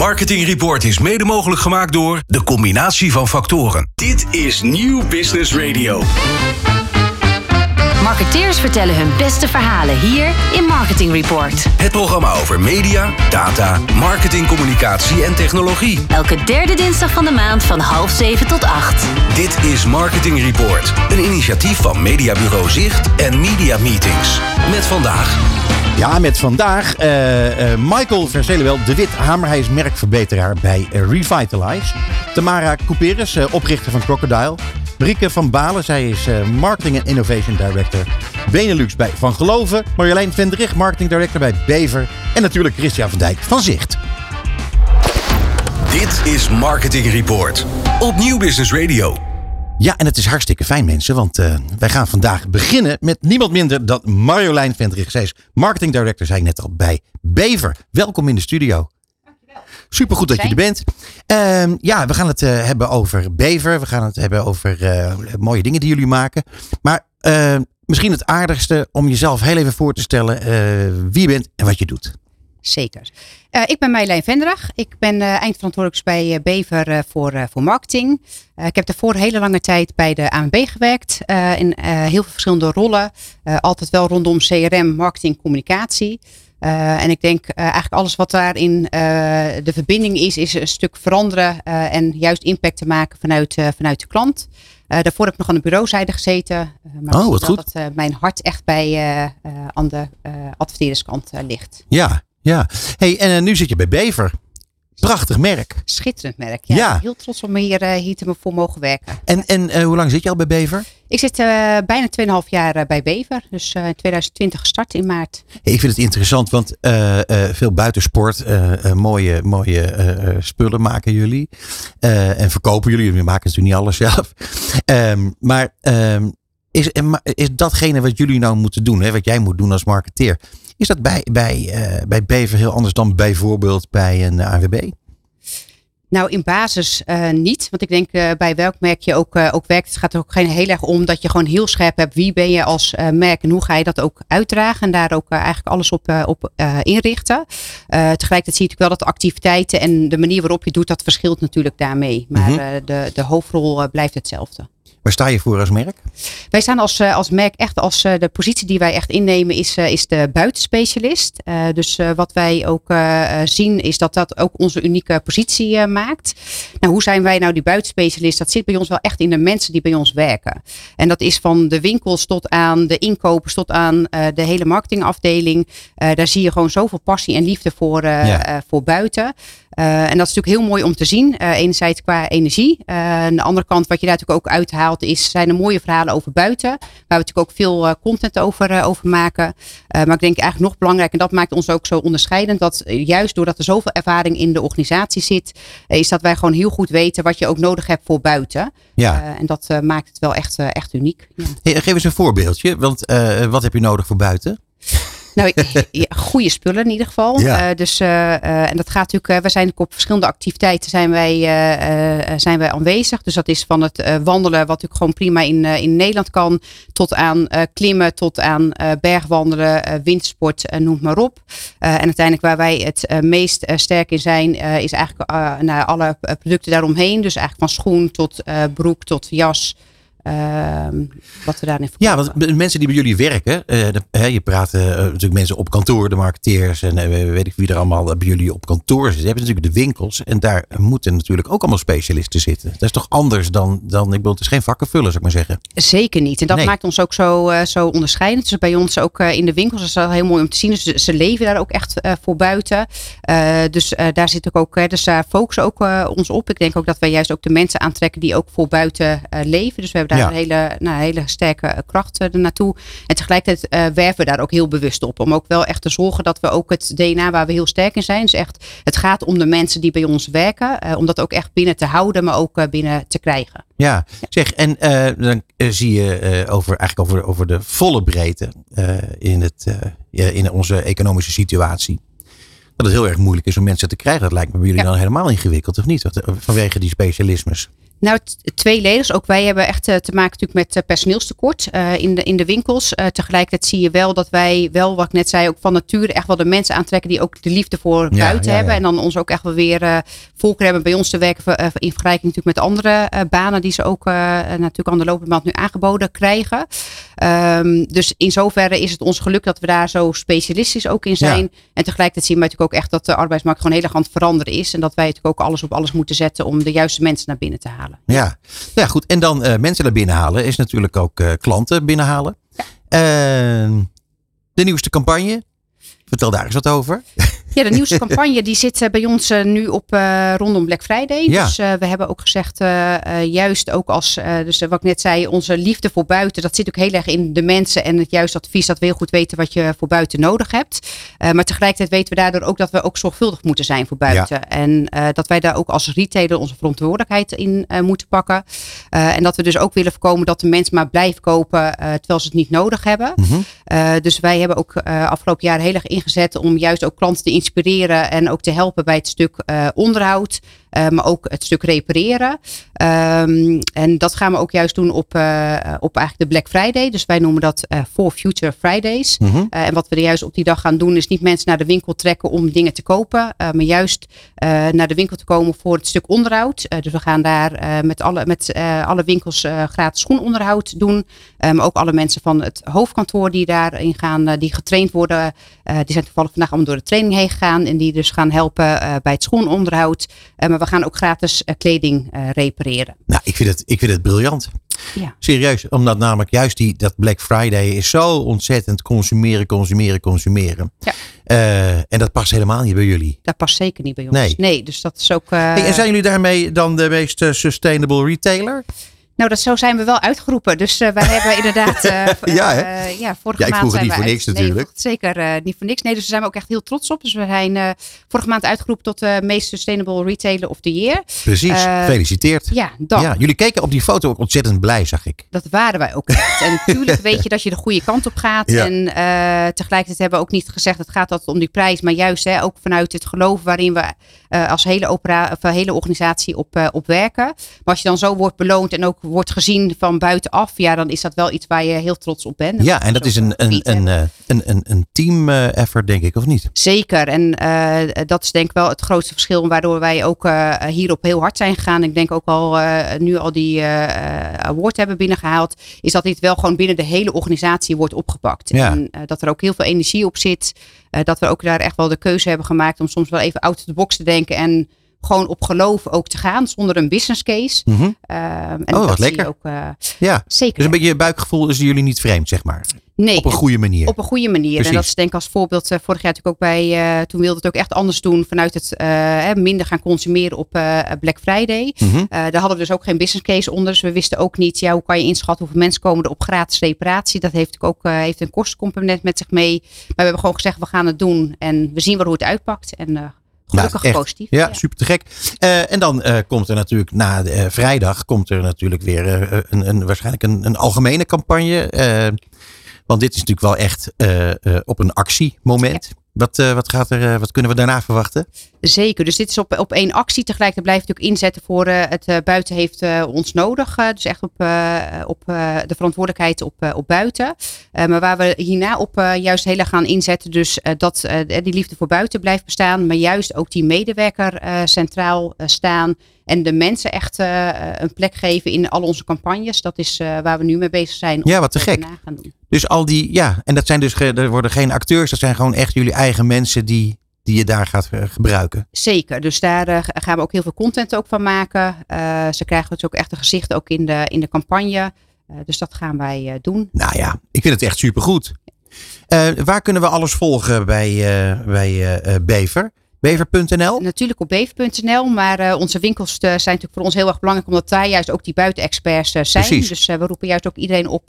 Marketing Report is mede mogelijk gemaakt door de combinatie van factoren. Dit is Nieuw Business Radio. Marketeers vertellen hun beste verhalen hier in Marketing Report. Het programma over media, data, marketing, communicatie en technologie. Elke derde dinsdag van de maand van half zeven tot acht. Dit is Marketing Report, een initiatief van Mediabureau Zicht en Media Meetings. Met vandaag. Ja, met vandaag uh, uh, Michael Verzelenwel de Wit Hamer. Hij is merkverbeteraar bij uh, Revitalize. Tamara Couperus, oprichter van Crocodile. Marieke van Balen, zij is Marketing en Innovation Director Benelux bij Van Geloven. Marjolein Vendrich, Marketing Director bij Bever. En natuurlijk Christian van Dijk van Zicht. Dit is Marketing Report op Nieuw Business Radio. Ja, en het is hartstikke fijn mensen, want uh, wij gaan vandaag beginnen met niemand minder dan Marjolein Vendrich. Zij is Marketing Director, zei ik net al, bij Bever. Welkom in de studio. Dankjewel. Supergoed dat je er bent. Uh, ja, we gaan het uh, hebben over Bever. We gaan het hebben over uh, mooie dingen die jullie maken. Maar misschien het aardigste om jezelf heel even voor te stellen wie je bent en wat je doet. Zeker. Uh, ik ben Marjolein Vendrag. Ik ben uh, eindverantwoordelijk bij uh, Bever voor, voor marketing. ik heb daarvoor een hele lange tijd bij de ANB gewerkt. in heel veel verschillende rollen. altijd wel rondom CRM, marketing, communicatie. en ik denk eigenlijk alles wat daarin de verbinding is, is een stuk veranderen en juist impact te maken vanuit, vanuit de klant. daarvoor heb ik nog aan de bureauzijde gezeten. maar oh, wat goed. Dat mijn hart echt bij aan de adverteerderskant ligt. Ja, ja, hey, en uh, nu zit je bij Bever. Prachtig merk. Schitterend merk. Ja. ja. Heel trots om hier, uh, hier te voor mogen werken. En, en uh, hoe lang zit je al bij Bever? Ik zit bijna 2,5 jaar bij Bever. Dus in 2020 gestart in maart. Hey, ik vind het interessant, want veel buitensport, mooie, mooie spullen maken jullie. en verkopen jullie. Jullie maken natuurlijk niet alles zelf. Um, maar um, is, is datgene wat jullie nou moeten doen, hè, wat jij moet doen als marketeer, is dat bij, bij, uh, bij Bever heel anders dan bijvoorbeeld bij een AWB? Nou, in basis uh, niet. Want ik denk uh, bij welk merk je ook, uh, ook werkt, het gaat er ook geen heel erg om dat je gewoon heel scherp hebt wie ben je als merk en hoe ga je dat ook uitdragen en daar ook eigenlijk alles op, op inrichten. tegelijkertijd zie je natuurlijk wel dat de activiteiten en de manier waarop je doet, dat verschilt natuurlijk daarmee. Maar mm -hmm. de, de hoofdrol blijft hetzelfde. Waar sta je voor als merk? Wij staan als, eh, als merk echt als eh, de positie die wij echt innemen is, eh, is de buitenspecialist. dus wat wij ook zien is dat dat ook onze unieke positie maakt. Nou, hoe zijn wij nou die buitenspecialist? Dat zit bij ons wel echt in de mensen die bij ons werken. En dat is van de winkels tot aan de inkopers tot aan de hele marketingafdeling. daar zie je gewoon zoveel passie en liefde voor, voor buiten. En dat is natuurlijk heel mooi om te zien. Enerzijds qua energie. Aan de andere kant, wat je daar natuurlijk ook uithaalt, is, zijn er mooie verhalen over buiten. Waar we natuurlijk ook veel content over, over maken. maar ik denk eigenlijk nog belangrijk, en dat maakt ons ook zo onderscheidend, dat juist doordat er zoveel ervaring in de organisatie zit, is dat wij gewoon heel goed weten wat je ook nodig hebt voor buiten. Ja. en dat maakt het wel echt, echt uniek. Ja. Hey, geef eens een voorbeeldje, want wat heb je nodig voor buiten? Nou, goede spullen in ieder geval. Ja. Uh, dus, uh, en dat gaat natuurlijk, we zijn op verschillende activiteiten zijn wij, zijn wij aanwezig. Dus dat is van het wandelen, wat natuurlijk gewoon prima in, in Nederland kan, tot aan klimmen, tot aan bergwandelen, windsport, noem maar op. en uiteindelijk waar wij het meest sterk in zijn, is eigenlijk naar alle producten daaromheen. Dus eigenlijk van schoen tot broek tot jas. Ehm, wat we daarin verkopen. Ja, want mensen die bij jullie werken, uh, je praat uh, natuurlijk mensen op kantoor, de marketeers en uh, weet ik wie er allemaal bij jullie op kantoor zitten. Je hebt natuurlijk de winkels en daar moeten natuurlijk ook allemaal specialisten zitten. Dat is toch anders dan, dan ik bedoel, het is geen vakkenvullen, zou ik maar zeggen. Zeker niet. En dat maakt ons ook zo, zo onderscheidend. Dus bij ons ook in de winkels is dat heel mooi om te zien. Dus ze leven daar ook echt voor buiten. dus daar zit ook, ook dus daar focussen ook ons op. Ik denk ook dat wij juist ook de mensen aantrekken die ook voor buiten leven. Dus we hebben daar een hele, nou, hele sterke kracht uh, naartoe. En tegelijkertijd uh, werven we daar ook heel bewust op. Om ook wel echt te zorgen dat we ook het DNA waar we heel sterk in zijn. Dus echt, het gaat om de mensen die bij ons werken. Uh, om dat ook echt binnen te houden, maar ook binnen te krijgen. Ja, zeg, en dan zie je over, eigenlijk over, over de volle breedte in, het, in onze economische situatie dat het heel erg moeilijk is om mensen te krijgen. Dat lijkt me bij jullie dan helemaal ingewikkeld, of niet? Vanwege die specialismes. Nou, tweeledig. Ook wij hebben echt te maken natuurlijk met personeelstekort in, de, in de winkels. tegelijkertijd zie je wel dat wij wel, wat ik net zei, ook van nature echt wel de mensen aantrekken die ook de liefde voor buiten hebben. En dan ons ook echt wel weer volker hebben bij ons te werken in vergelijking natuurlijk met andere banen die ze ook natuurlijk aan de lopende band nu aangeboden krijgen. Um, dus in zoverre is het ons geluk dat we daar zo specialistisch ook in zijn. En tegelijkertijd zien we natuurlijk ook echt dat de arbeidsmarkt gewoon heel erg aan het veranderen is. En dat wij natuurlijk ook alles op alles moeten zetten om de juiste mensen naar binnen te halen. Ja, nou ja goed. En dan uh, mensen naar binnen halen is natuurlijk ook uh, klanten binnenhalen. Ja. Uh, de nieuwste campagne. Vertel daar eens wat over. Ja, de nieuwste campagne die zit eh, bij ons eh, nu op uh, rondom Black Friday. Ja. Dus we hebben ook gezegd, juist ook als, dus wat ik net zei, onze liefde voor buiten, dat zit ook heel erg in de mensen en het juiste advies dat we heel goed weten wat je voor buiten nodig hebt. maar tegelijkertijd weten we daardoor ook dat we ook zorgvuldig moeten zijn voor buiten. En dat wij daar ook als retailer onze verantwoordelijkheid in moeten pakken. en dat we dus ook willen voorkomen dat de mensen maar blijven kopen terwijl ze het niet nodig hebben. Mhm. dus wij hebben ook afgelopen jaar heel erg ingezet om juist ook klanten te inspireren en ook te helpen bij het stuk uh, onderhoud. Uh, maar ook het stuk repareren. Um, en dat gaan we ook juist doen op, uh, op eigenlijk de Black Friday. Dus wij noemen dat uh, For Future Fridays. Mm -hmm. en wat we er juist op die dag gaan doen, is niet mensen naar de winkel trekken om dingen te kopen. maar juist naar de winkel te komen voor het stuk onderhoud. dus we gaan daar met, alle, met alle winkels gratis schoenonderhoud doen. maar ook alle mensen van het hoofdkantoor die daarin gaan, die getraind worden. die zijn toevallig vandaag allemaal door de training heen gegaan. En die dus gaan helpen bij het schoenonderhoud. maar we gaan ook gratis uh, kleding uh, repareren. Nou, ik vind het, ik vind het briljant. Ja. Serieus, omdat namelijk juist die, dat Black Friday is zo ontzettend consumeren, consumeren, consumeren. Ja. Uh, en dat past helemaal niet bij jullie. Dat past zeker niet bij ons. Nee, nee dus dat is ook. Hey, en zijn jullie daarmee dan de meest sustainable retailer? Nou, dat, zo zijn we wel uitgeroepen. Dus uh, wij hebben inderdaad. Uh, ja, uh, ja, vorige ja, ik vroeg het niet voor niks natuurlijk. Nee, zeker niet voor niks. Nee, dus daar zijn we ook echt heel trots op. Dus we zijn vorige maand uitgeroepen tot de meest sustainable retailer of the year. Precies, gefeliciteerd. Ja, dan. Ja, jullie keken op die foto ook ontzettend blij, zag ik. Dat waren wij ook echt. En natuurlijk weet je dat je de goede kant op gaat. Ja. En tegelijkertijd hebben we ook niet gezegd het gaat altijd om die prijs. Maar juist hè, ook vanuit het geloof waarin we als hele, opera, of, hele organisatie op, op werken. Maar als je dan zo wordt beloond en ook wordt gezien van buitenaf, ja, dan is dat wel iets waar je heel trots op bent. Ja, en dat is een, een, een, eh, een, een, een team eh, effort, denk ik, of niet? Zeker. En uh, dat is denk ik wel het grootste verschil waardoor wij ook uh, hierop heel hard zijn gegaan. Ik denk ook al nu al die award hebben binnengehaald, is dat dit wel gewoon binnen de hele organisatie wordt opgepakt. Ja. En dat er ook heel veel energie op zit. dat we ook daar echt wel de keuze hebben gemaakt om soms wel even out of the box te denken en gewoon op geloof ook te gaan zonder een business case. Mm -hmm. uh, en oh, wat lekker. Ook, uh, ja, zeker. Dus een beetje buikgevoel is jullie niet vreemd, zeg maar. Nee, op een goede manier. Op een goede manier. Precies. En dat is denk ik als voorbeeld uh, vorig jaar natuurlijk ook bij, uh, toen wilde het ook echt anders doen vanuit het uh, minder gaan consumeren op Black Friday. Mm -hmm. daar hadden we dus ook geen business case onder. Dus we wisten ook niet, ja, hoe kan je inschatten hoeveel mensen komen er op gratis reparatie. Dat heeft ook heeft een kostencomponent met zich mee. Maar we hebben gewoon gezegd, we gaan het doen en we zien wel hoe het uitpakt. En Gelukkig nou, positief. Ja, ja, super te gek. Uh, en dan uh, komt er natuurlijk na uh, vrijdag komt er natuurlijk weer een, een, waarschijnlijk een, een algemene campagne. want dit is natuurlijk wel echt op een actiemoment. Wat, uh, wat, gaat er, uh, wat kunnen we daarna verwachten? Zeker, dus dit is op, op één actie. Tegelijkertijd blijft natuurlijk inzetten voor uh, het buiten heeft ons nodig. dus echt op, op de verantwoordelijkheid op, op buiten. maar waar we hierna op juist heel gaan inzetten. Dus dat die liefde voor buiten blijft bestaan. Maar juist ook die medewerker centraal staan. En de mensen echt een plek geven in al onze campagnes. Dat is waar we nu mee bezig zijn. Ja, wat te gek. Gaan doen. Dus al die, ja, en dat zijn dus, er worden geen acteurs, dat zijn gewoon echt jullie eigen mensen die, die je daar gaat eh, gebruiken. Zeker, dus daar uh, gaan we ook heel veel content ook van maken. Uh, ze krijgen dus ook echt een gezicht ook in de, in de campagne. Uh, dus dat gaan wij doen. Nou ja, ik vind het echt supergoed. waar kunnen we alles volgen bij, bij Bever? Bever.nl? Natuurlijk op bever.nl, maar uh, onze winkels uh, zijn natuurlijk voor ons heel erg belangrijk, omdat daar juist ook die buitenexperts uh, zijn. Precies. Dus we roepen juist ook iedereen op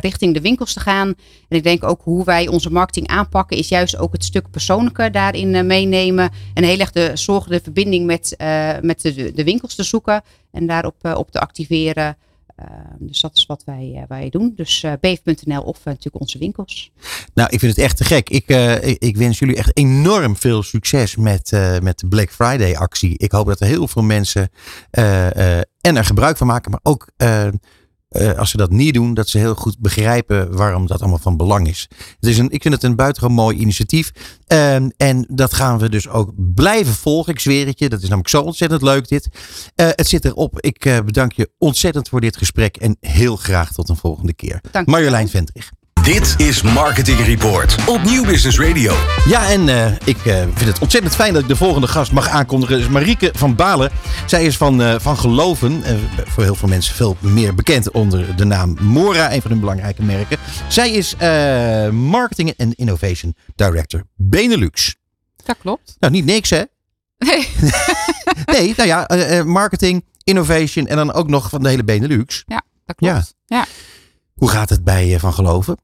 richting de winkels te gaan. En ik denk ook hoe wij onze marketing aanpakken, is juist ook het stuk persoonlijke daarin meenemen. En heel erg de zorgen de verbinding met, met de, de winkels te zoeken en daarop op te activeren. Dus dat is wat wij, wij doen. Dus beef.nl of natuurlijk onze winkels. Nou, ik vind het echt te gek. Ik, ik, ik, wens jullie echt enorm veel succes met, met de Black Friday actie. Ik hoop dat er heel veel mensen en er gebruik van maken, maar ook uh, als ze dat niet doen, dat ze heel goed begrijpen waarom dat allemaal van belang is. Het is een, ik vind het een buitengewoon mooi initiatief. Uh, en dat gaan we dus ook blijven volgen. Ik zweer het je, dat is namelijk zo ontzettend leuk dit. Uh, het zit erop. Ik bedank je ontzettend voor dit gesprek en heel graag tot een volgende keer. Marjolein Ventrich. Dit is Marketing Report op Nieuw Business Radio. Ja, en uh, ik uh, vind het ontzettend fijn dat ik de volgende gast mag aankondigen. is Marieke van Balen. Zij is van, uh, van Geloven. voor heel veel mensen veel meer bekend onder de naam Mora. Een van hun belangrijke merken. Zij is Marketing en Innovation Director Benelux. Dat klopt. Nou, niet niks hè? Nee. nee, nou ja, marketing, innovation en dan ook nog van de hele Benelux. Ja, dat klopt. Ja. ja. Hoe gaat het bij Van Geloven?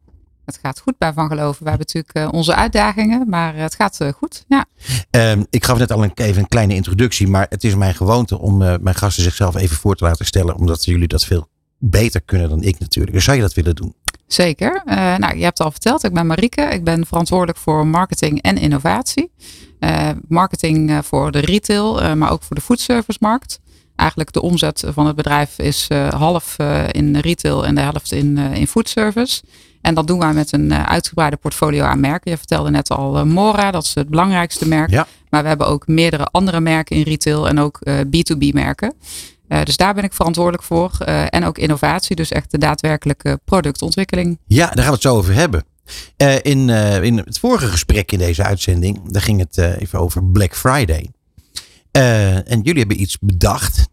Het gaat goed bij Van Geloven. We hebben natuurlijk uh, onze uitdagingen, maar het gaat uh, goed. Ja. Um, ik gaf net al een, even een kleine introductie, maar het is mijn gewoonte om uh, mijn gasten zichzelf even voor te laten stellen, omdat jullie dat veel beter kunnen dan ik natuurlijk. Dus zou je dat willen doen? Zeker. nou, je hebt al verteld, ik ben Marieke. Ik ben verantwoordelijk voor marketing en innovatie. marketing voor de retail, maar ook voor de foodservice-markt eigenlijk de omzet van het bedrijf is uh, half uh, in retail en de helft in, uh, in foodservice. En dat doen wij met een uitgebreide portfolio aan merken. Je vertelde net al Mora, dat is het belangrijkste merk. Ja. Maar we hebben ook meerdere andere merken in retail en ook B2B merken. dus daar ben ik verantwoordelijk voor. en ook innovatie, dus echt de daadwerkelijke productontwikkeling. Ja, daar gaan we het zo over hebben. in, in het vorige gesprek in deze uitzending, daar ging het even over Black Friday. en jullie hebben iets bedacht.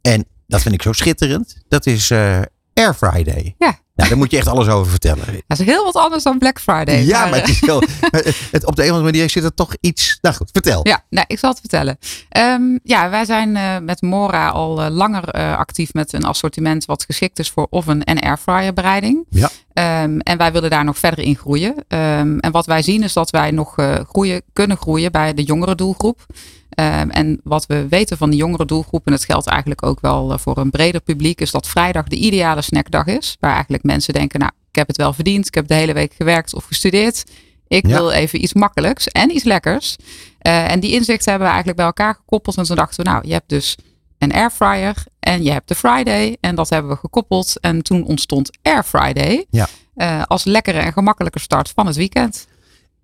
En dat vind ik zo schitterend. Dat is Air Friday. Ja. Nou, daar moet je echt alles over vertellen. Dat is heel wat anders dan Black Friday. Ja, maar, het is wel, het, op de een of andere manier zit er toch iets. Nou goed, vertel. Ja, nou, ik zal het vertellen. Um, ja, wij zijn uh, met Mora al uh, langer uh, actief met een assortiment wat geschikt is voor oven- en airfryer bereiding. Ja. Um, en wij willen daar nog verder in groeien. Um, en wat wij zien is dat wij nog groeien, kunnen groeien bij de jongere doelgroep. Um, en wat we weten van de jongere doelgroep, en dat geldt eigenlijk ook wel voor een breder publiek, is dat vrijdag de ideale snackdag is. Waar eigenlijk mensen denken, nou, ik heb het wel verdiend, ik heb de hele week gewerkt of gestudeerd. Ik wil even iets makkelijks en iets lekkers. Uh, en die inzichten hebben we eigenlijk bij elkaar gekoppeld. En toen dachten we, nou, je hebt dus een airfryer en je hebt de Friday. En dat hebben we gekoppeld. En toen ontstond Air Friday ja. uh, als lekkere en gemakkelijke start van het weekend.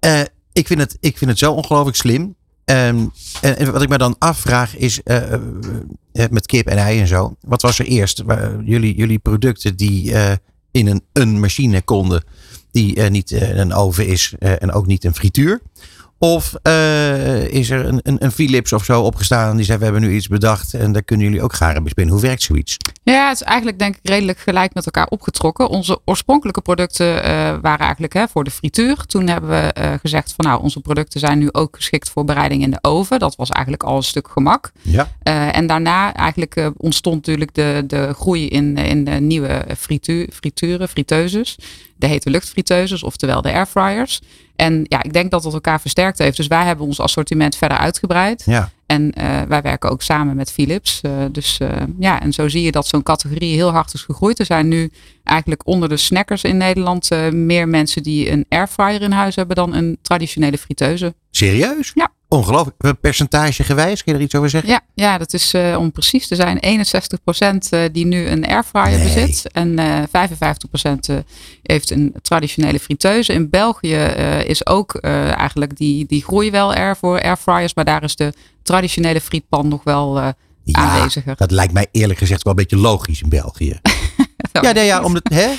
Uh, ik, vind het, ik vind het zo ongelooflijk slim. Um, en wat ik me dan afvraag is, uh, met kip en ei en zo. Wat was er eerst? jullie, jullie producten die in een, een machine konden, die niet een oven is en ook niet een frituur. Of uh, is er een, een, een, Philips of zo opgestaan die zei we hebben nu iets bedacht en daar kunnen jullie ook garen bespinnen. Hoe werkt zoiets? Ja, het is eigenlijk denk ik redelijk gelijk met elkaar opgetrokken. Onze oorspronkelijke producten uh, waren eigenlijk hè, voor de frituur. Toen hebben we uh, gezegd van nou onze producten zijn nu ook geschikt voor bereiding in de oven. Dat was eigenlijk al een stuk gemak. Ja. en daarna eigenlijk ontstond natuurlijk de, de groei in, in de nieuwe frituur, frituren, friteuses. De hete luchtfriteuses, oftewel de airfryers. En ja, ik denk dat het elkaar versterkt heeft. Dus wij hebben ons assortiment verder uitgebreid. Ja. En uh, wij werken ook samen met Philips. Uh, dus uh, ja, en zo zie je dat zo'n categorie heel hard is gegroeid. Er zijn nu eigenlijk onder de snackers in Nederland meer mensen die een airfryer in huis hebben dan een traditionele friteuse. Serieus? Ja. Ongelooflijk. Percentage gewijs, kun je er iets over zeggen? Ja, ja dat is uh, om precies te zijn 61% die nu een airfryer nee. bezit. En uh, 55% heeft een traditionele friteuse. In België uh, is ook eigenlijk die, die groei wel er voor airfryers. Maar daar is de traditionele frietpan nog wel ja, aanweziger. Dat lijkt mij eerlijk gezegd wel een beetje logisch in België. ja, nee, ja, omdat, hè?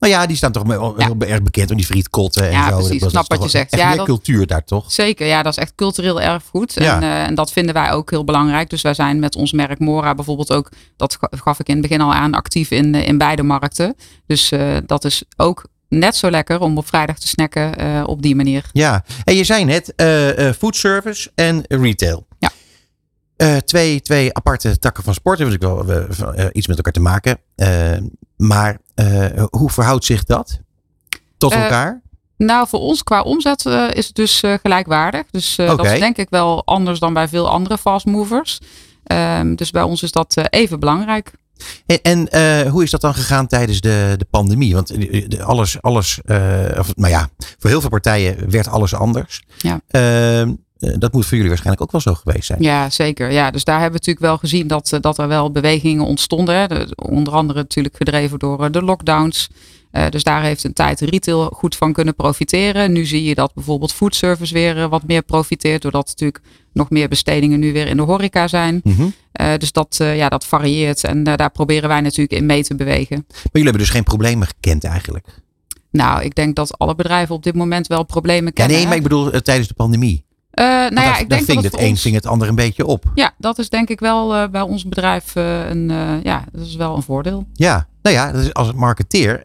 Nou ja, die staan toch heel ja. erg bekend om die frietkotten en ja, zo. Precies, dat snap wat je zegt. ja, dat, cultuur daar toch? Zeker, ja, dat is echt cultureel erfgoed. Ja. En, uh, en dat vinden wij ook heel belangrijk. Dus wij zijn met ons merk Mora bijvoorbeeld ook, dat gaf ik in het begin al aan, actief in, in beide markten. Dus uh, dat is ook net zo lekker om op vrijdag te snacken uh, op die manier. Ja, en je zei net uh, food service en retail. Ja. Uh, twee, twee aparte takken van sport hebben natuurlijk wel uh, iets met elkaar te maken. Uh, maar hoe verhoudt zich dat tot elkaar? Nou, voor ons qua omzet is het dus gelijkwaardig. Dus okay. dat is denk ik wel anders dan bij veel andere fast movers. Um, dus bij ons is dat even belangrijk. En, en eh, hoe is dat dan gegaan tijdens de, de pandemie? Want eh, alles, alles eh, of, nou ja, voor heel veel partijen werd alles anders. Ja. Eh, dat moet voor jullie waarschijnlijk ook wel zo geweest zijn. Ja, zeker. Ja, dus daar hebben we natuurlijk wel gezien dat, eh, dat er wel bewegingen ontstonden. Hè. Onder andere natuurlijk gedreven door eh, de lockdowns. Dus daar heeft een tijd retail goed van kunnen profiteren. Nu zie je dat bijvoorbeeld foodservice weer wat meer profiteert. Doordat natuurlijk nog meer bestedingen nu weer in de horeca zijn. Mhm. Dus dat, ja, dat varieert. En daar proberen wij natuurlijk in mee te bewegen. Maar jullie hebben dus geen problemen gekend eigenlijk. Nou, ik denk dat alle bedrijven op dit moment wel problemen Ja, kennen. nee, maar ik bedoel tijdens de pandemie. Eh, nou Want ja, daar, ik denk dat het het een ons- ving het ander een beetje op. Ja, dat is denk ik wel eh, bij ons bedrijf eh, een, ja, dat is wel een voordeel. Ja, nou ja, als marketeer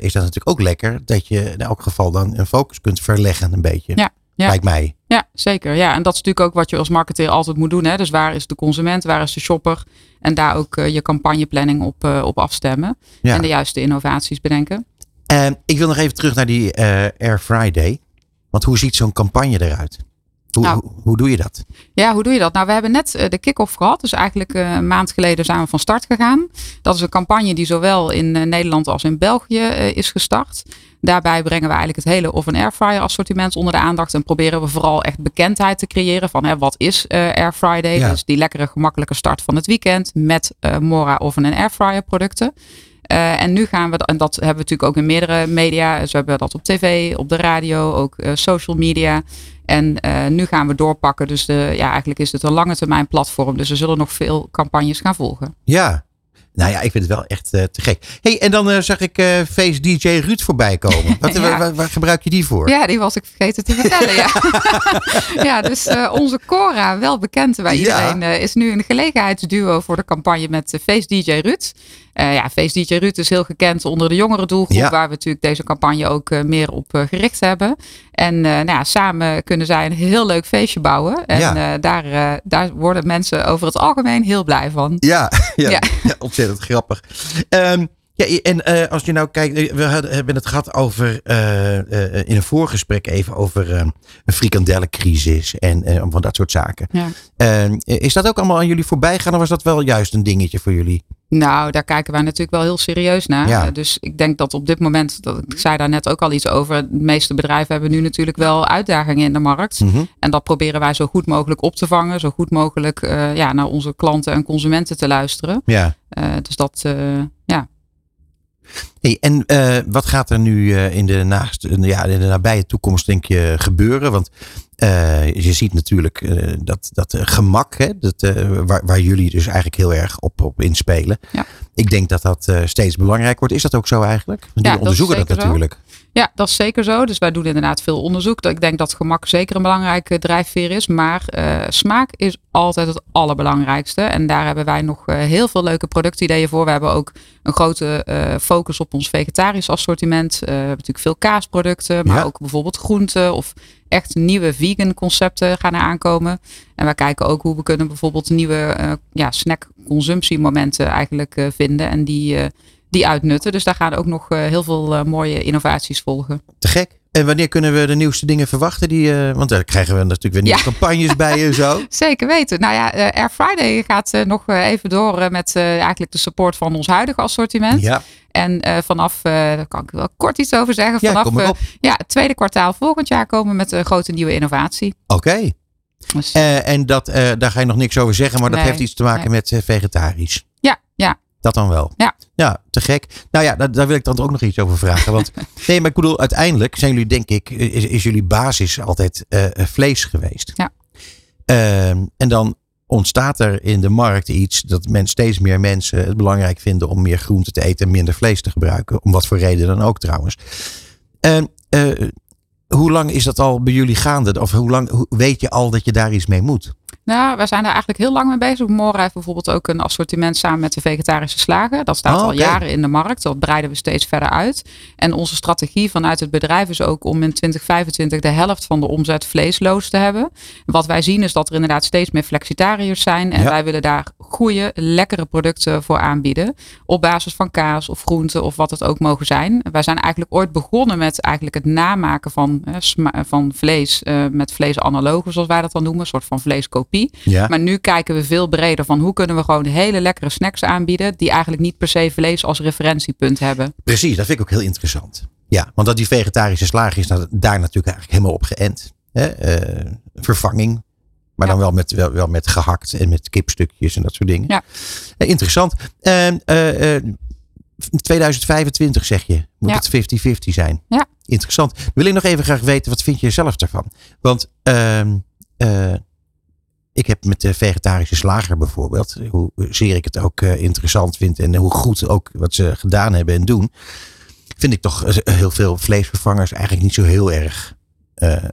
is dat natuurlijk ook lekker. Dat je in elk geval dan een focus kunt verleggen een beetje. Ja, ja. Lijkt mij. Ja, zeker. Ja, en dat is natuurlijk ook wat je als marketeer altijd moet doen. Hè? Dus waar is de consument, waar is de shopper? En daar ook je campagneplanning op, op afstemmen. Ja. En de juiste innovaties bedenken. Ik wil nog even terug naar die Air Friday. Want hoe ziet zo'n campagne eruit? Hoe, Nou. hoe, doe je dat? Ja, hoe doe je dat? Nou, we hebben net eh, de kick-off gehad. Dus eigenlijk eh, een maand geleden zijn we van start gegaan. Dat is een campagne die zowel in eh, Nederland als in België is gestart. Daarbij brengen we eigenlijk het hele oven airfryer assortiment onder de aandacht. En proberen we vooral echt bekendheid te creëren van hè, wat is eh Air Friday. Ja. Dus die lekkere gemakkelijke start van het weekend met eh, Mora oven en airfryer producten. En nu gaan we, en dat hebben we natuurlijk ook in meerdere media. Dus we hebben dat op tv, op de radio, ook social media. En eh, nu gaan we doorpakken. Dus de, ja, eigenlijk is het een lange termijn platform. Dus er zullen nog veel campagnes gaan volgen. Ja. Nou ja, ik vind het wel echt eh, te gek. hey, en dan eh, zag ik Face DJ Ruud voorbij komen. Wat, Ja. waar, waar- waar gebruik je die voor? Ja, die was ik vergeten te vertellen. Ja, ja dus onze Cora, wel bekend bij iedereen, is nu een gelegenheidsduo voor de campagne met Face DJ Ruud. Eh, ja, DJ Ruud is heel gekend onder de jongere doelgroep, Ja. waar we natuurlijk deze campagne ook eh, meer op eh, gericht hebben. En nou ja, samen kunnen zij een heel leuk feestje bouwen. En Ja. daar, daar worden mensen over het algemeen heel blij van. Ja, ja, ontzettend grappig. Ehm, ja, en als je nou kijkt, we hebben het gehad over, in een voorgesprek even over een frikandellencrisis en van dat soort zaken. Ja. Ehm, is dat ook allemaal aan jullie voorbij gegaan of was dat wel juist een dingetje voor jullie? Nou, daar kijken wij natuurlijk wel heel serieus naar. Ja. Eh, Dus ik denk dat op dit moment, dat, ik zei daar net ook al iets over, de meeste bedrijven hebben nu natuurlijk wel uitdagingen in de markt. Mhm. En dat proberen wij zo goed mogelijk op te vangen, zo goed mogelijk eh, ja, naar onze klanten en consumenten te luisteren. Ja. Eh, dus dat, ja. Hey, en wat gaat er nu in, de naast, ja, in de nabije toekomst denk je gebeuren? Want eh, je ziet natuurlijk eh, dat, dat eh, gemak, hè, dat, waar, waar jullie dus eigenlijk heel erg op, op inspelen. Ja. Ik denk dat dat eh, steeds belangrijk wordt. Is dat ook zo eigenlijk? Want Ja, jullie dat is onderzoeken dat, zo. natuurlijk. Ja, dat is zeker zo. Dus wij doen inderdaad veel onderzoek. Ik denk dat gemak zeker een belangrijke drijfveer is. Maar eh, smaak is altijd het allerbelangrijkste. En daar hebben wij nog eh, heel veel leuke productideeën voor. We hebben ook een grote focus op ons vegetarisch assortiment. We hebben natuurlijk veel kaasproducten. Maar Ja. ook bijvoorbeeld groenten of echt nieuwe vegan concepten gaan er aankomen. En wij kijken ook hoe we kunnen bijvoorbeeld nieuwe ja, snack-consumptiemomenten eigenlijk eh, vinden. En die, eh, die uitnutten. Dus daar gaan ook nog eh, heel veel mooie innovaties volgen. Te gek. En wanneer kunnen we de nieuwste dingen verwachten? Die, want daar krijgen we natuurlijk weer nieuwe Ja. campagnes bij en zo. Zeker weten. Nou ja, Air Friday gaat nog even door met eigenlijk de support van ons huidige assortiment. Ja, En vanaf, daar kan ik wel kort iets over zeggen. ja Vanaf kom maar op. ja, het tweede kwartaal volgend jaar komen we met een grote nieuwe innovatie. Oké. Dus, Eh, en dat, eh, daar ga je nog niks over zeggen, maar dat heeft iets te maken nee. met eh, vegetarisch. ja, ja, Dat dan wel. Ja. Ja, te gek. Nou ja, daar, daar wil ik dan ook nog iets over vragen. Want nee, maar ik bedoel, uiteindelijk zijn jullie, denk ik, is, is jullie basis altijd vlees geweest. Ja. Ehm, en dan ontstaat er in de markt iets dat men, steeds meer mensen het belangrijk vinden om meer groente te eten en minder vlees te gebruiken. Om wat voor reden dan ook trouwens. En eh, hoe lang is dat al bij jullie gaande? Of hoe lang weet je al dat je daar iets mee moet? Nou, wij zijn daar eigenlijk heel lang mee bezig. Mora heeft bijvoorbeeld ook een assortiment samen met de vegetarische slagen. Dat staat Oh, al jaren in de markt. Dat breiden we steeds verder uit. En onze strategie vanuit het bedrijf is ook om in 2025 de helft van de omzet vleesloos te hebben. Wat wij zien is dat er inderdaad steeds meer flexitariërs zijn. En Ja. wij willen daar goede, lekkere producten voor aanbieden. Op basis van kaas of groenten of wat het ook mogen zijn. Wij zijn eigenlijk ooit begonnen met eigenlijk het namaken van, eh, van vlees. eh, met vleesanalogen zoals wij dat dan noemen. Een soort van vleeskopie. Ja. Maar nu kijken we veel breder van hoe kunnen we gewoon hele lekkere snacks aanbieden. Die eigenlijk niet per se vlees als referentiepunt hebben. Precies, dat vind ik ook heel interessant. Ja, want dat die vegetarische slager is nou- daar natuurlijk eigenlijk helemaal op geënt. Hè? eh, vervanging. Maar Ja. dan wel met, wel, wel met gehakt en met kipstukjes en dat soort dingen. Ja. Eh, interessant. Ehm, eh, 2025 zeg je. Moet Ja. het 50-50 zijn. Ja. Interessant. Wil ik nog even graag weten, wat vind je zelf daarvan? Want ehm, eh, ik heb met de vegetarische slager bijvoorbeeld, hoezeer ik het ook eh, interessant vind en hoe goed ook wat ze gedaan hebben en doen, vind ik toch eh, heel veel vleesvervangers eigenlijk niet zo heel erg, eh,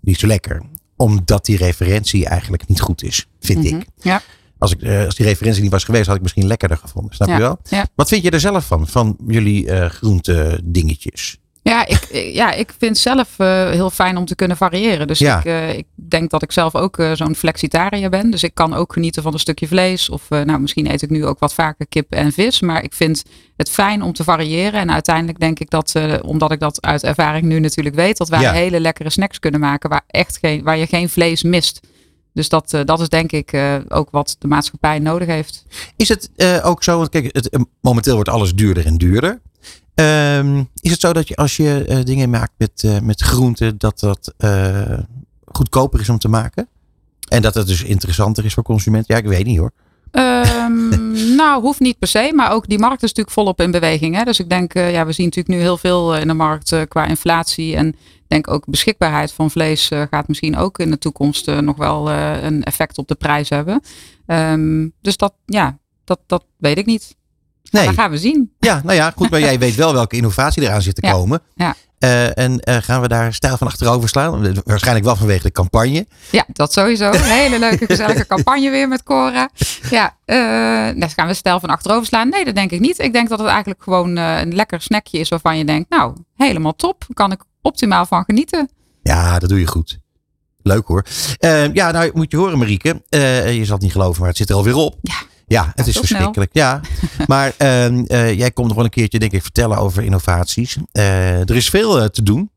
niet zo lekker. Omdat die referentie eigenlijk niet goed is, vind Mhm. ik. Ja. Als, ik als die referentie niet was geweest, had ik misschien lekkerder gevonden. Snap Ja. je wel? Ja. Wat vind je er zelf van, van jullie eh groente dingetjes? Ja, ik, eh, ja, ik vind zelf eh, heel fijn om te kunnen variëren. Dus Ja. ik, eh, ik denk dat ik zelf ook zo'n flexitariër ben. Dus ik kan ook genieten van een stukje vlees. Of nou, misschien eet ik nu ook wat vaker kip en vis. Maar ik vind het fijn om te variëren. En uiteindelijk denk ik dat, omdat ik dat uit ervaring nu natuurlijk weet, dat wij Ja. hele lekkere snacks kunnen maken waar, echt geen, waar je geen vlees mist. Dus dat, dat is denk ik ook wat de maatschappij nodig heeft. Is het ook zo, want kijk, het, momenteel wordt alles duurder en duurder. Ehm, is het zo dat je als je eh, dingen maakt met, eh, met groenten, dat dat eh, goedkoper is om te maken? En dat het dus interessanter is voor consumenten? Ja, ik weet niet hoor. Ehm, nou, hoeft niet per se, maar ook die markt is natuurlijk volop in beweging. Hè? Dus ik denk, ja, we zien natuurlijk nu heel veel in de markt qua inflatie. En ik denk ook beschikbaarheid van vlees gaat misschien ook in de toekomst nog wel een effect op de prijs hebben. Ehm, dus dat, ja, dat, dat weet ik niet. Nee. Dat gaan we zien. Ja, nou ja, goed, maar jij weet wel welke innovatie eraan zit te Ja, komen. ja. Eh, en eh, gaan we daar stijl van achterover slaan? Waarschijnlijk wel vanwege de campagne. Ja, dat sowieso. Een hele leuke, gezellige campagne weer met Cora. Ja, eh dus gaan we stijl van achterover slaan? Nee, dat denk ik niet. Ik denk dat het eigenlijk gewoon eh, een lekker snackje is waarvan je denkt, nou, helemaal top. Kan ik optimaal van genieten. Ja, dat doe je goed. Leuk hoor. Eh, ja, nou moet je horen Marieke. Eh, je zal het niet geloven, maar het zit er alweer op. Ja. Ja, het is snel. verschrikkelijk. Ja, maar ehm, eh, jij komt nog wel een keertje, denk ik, vertellen over innovaties. Eh, er is veel eh, te doen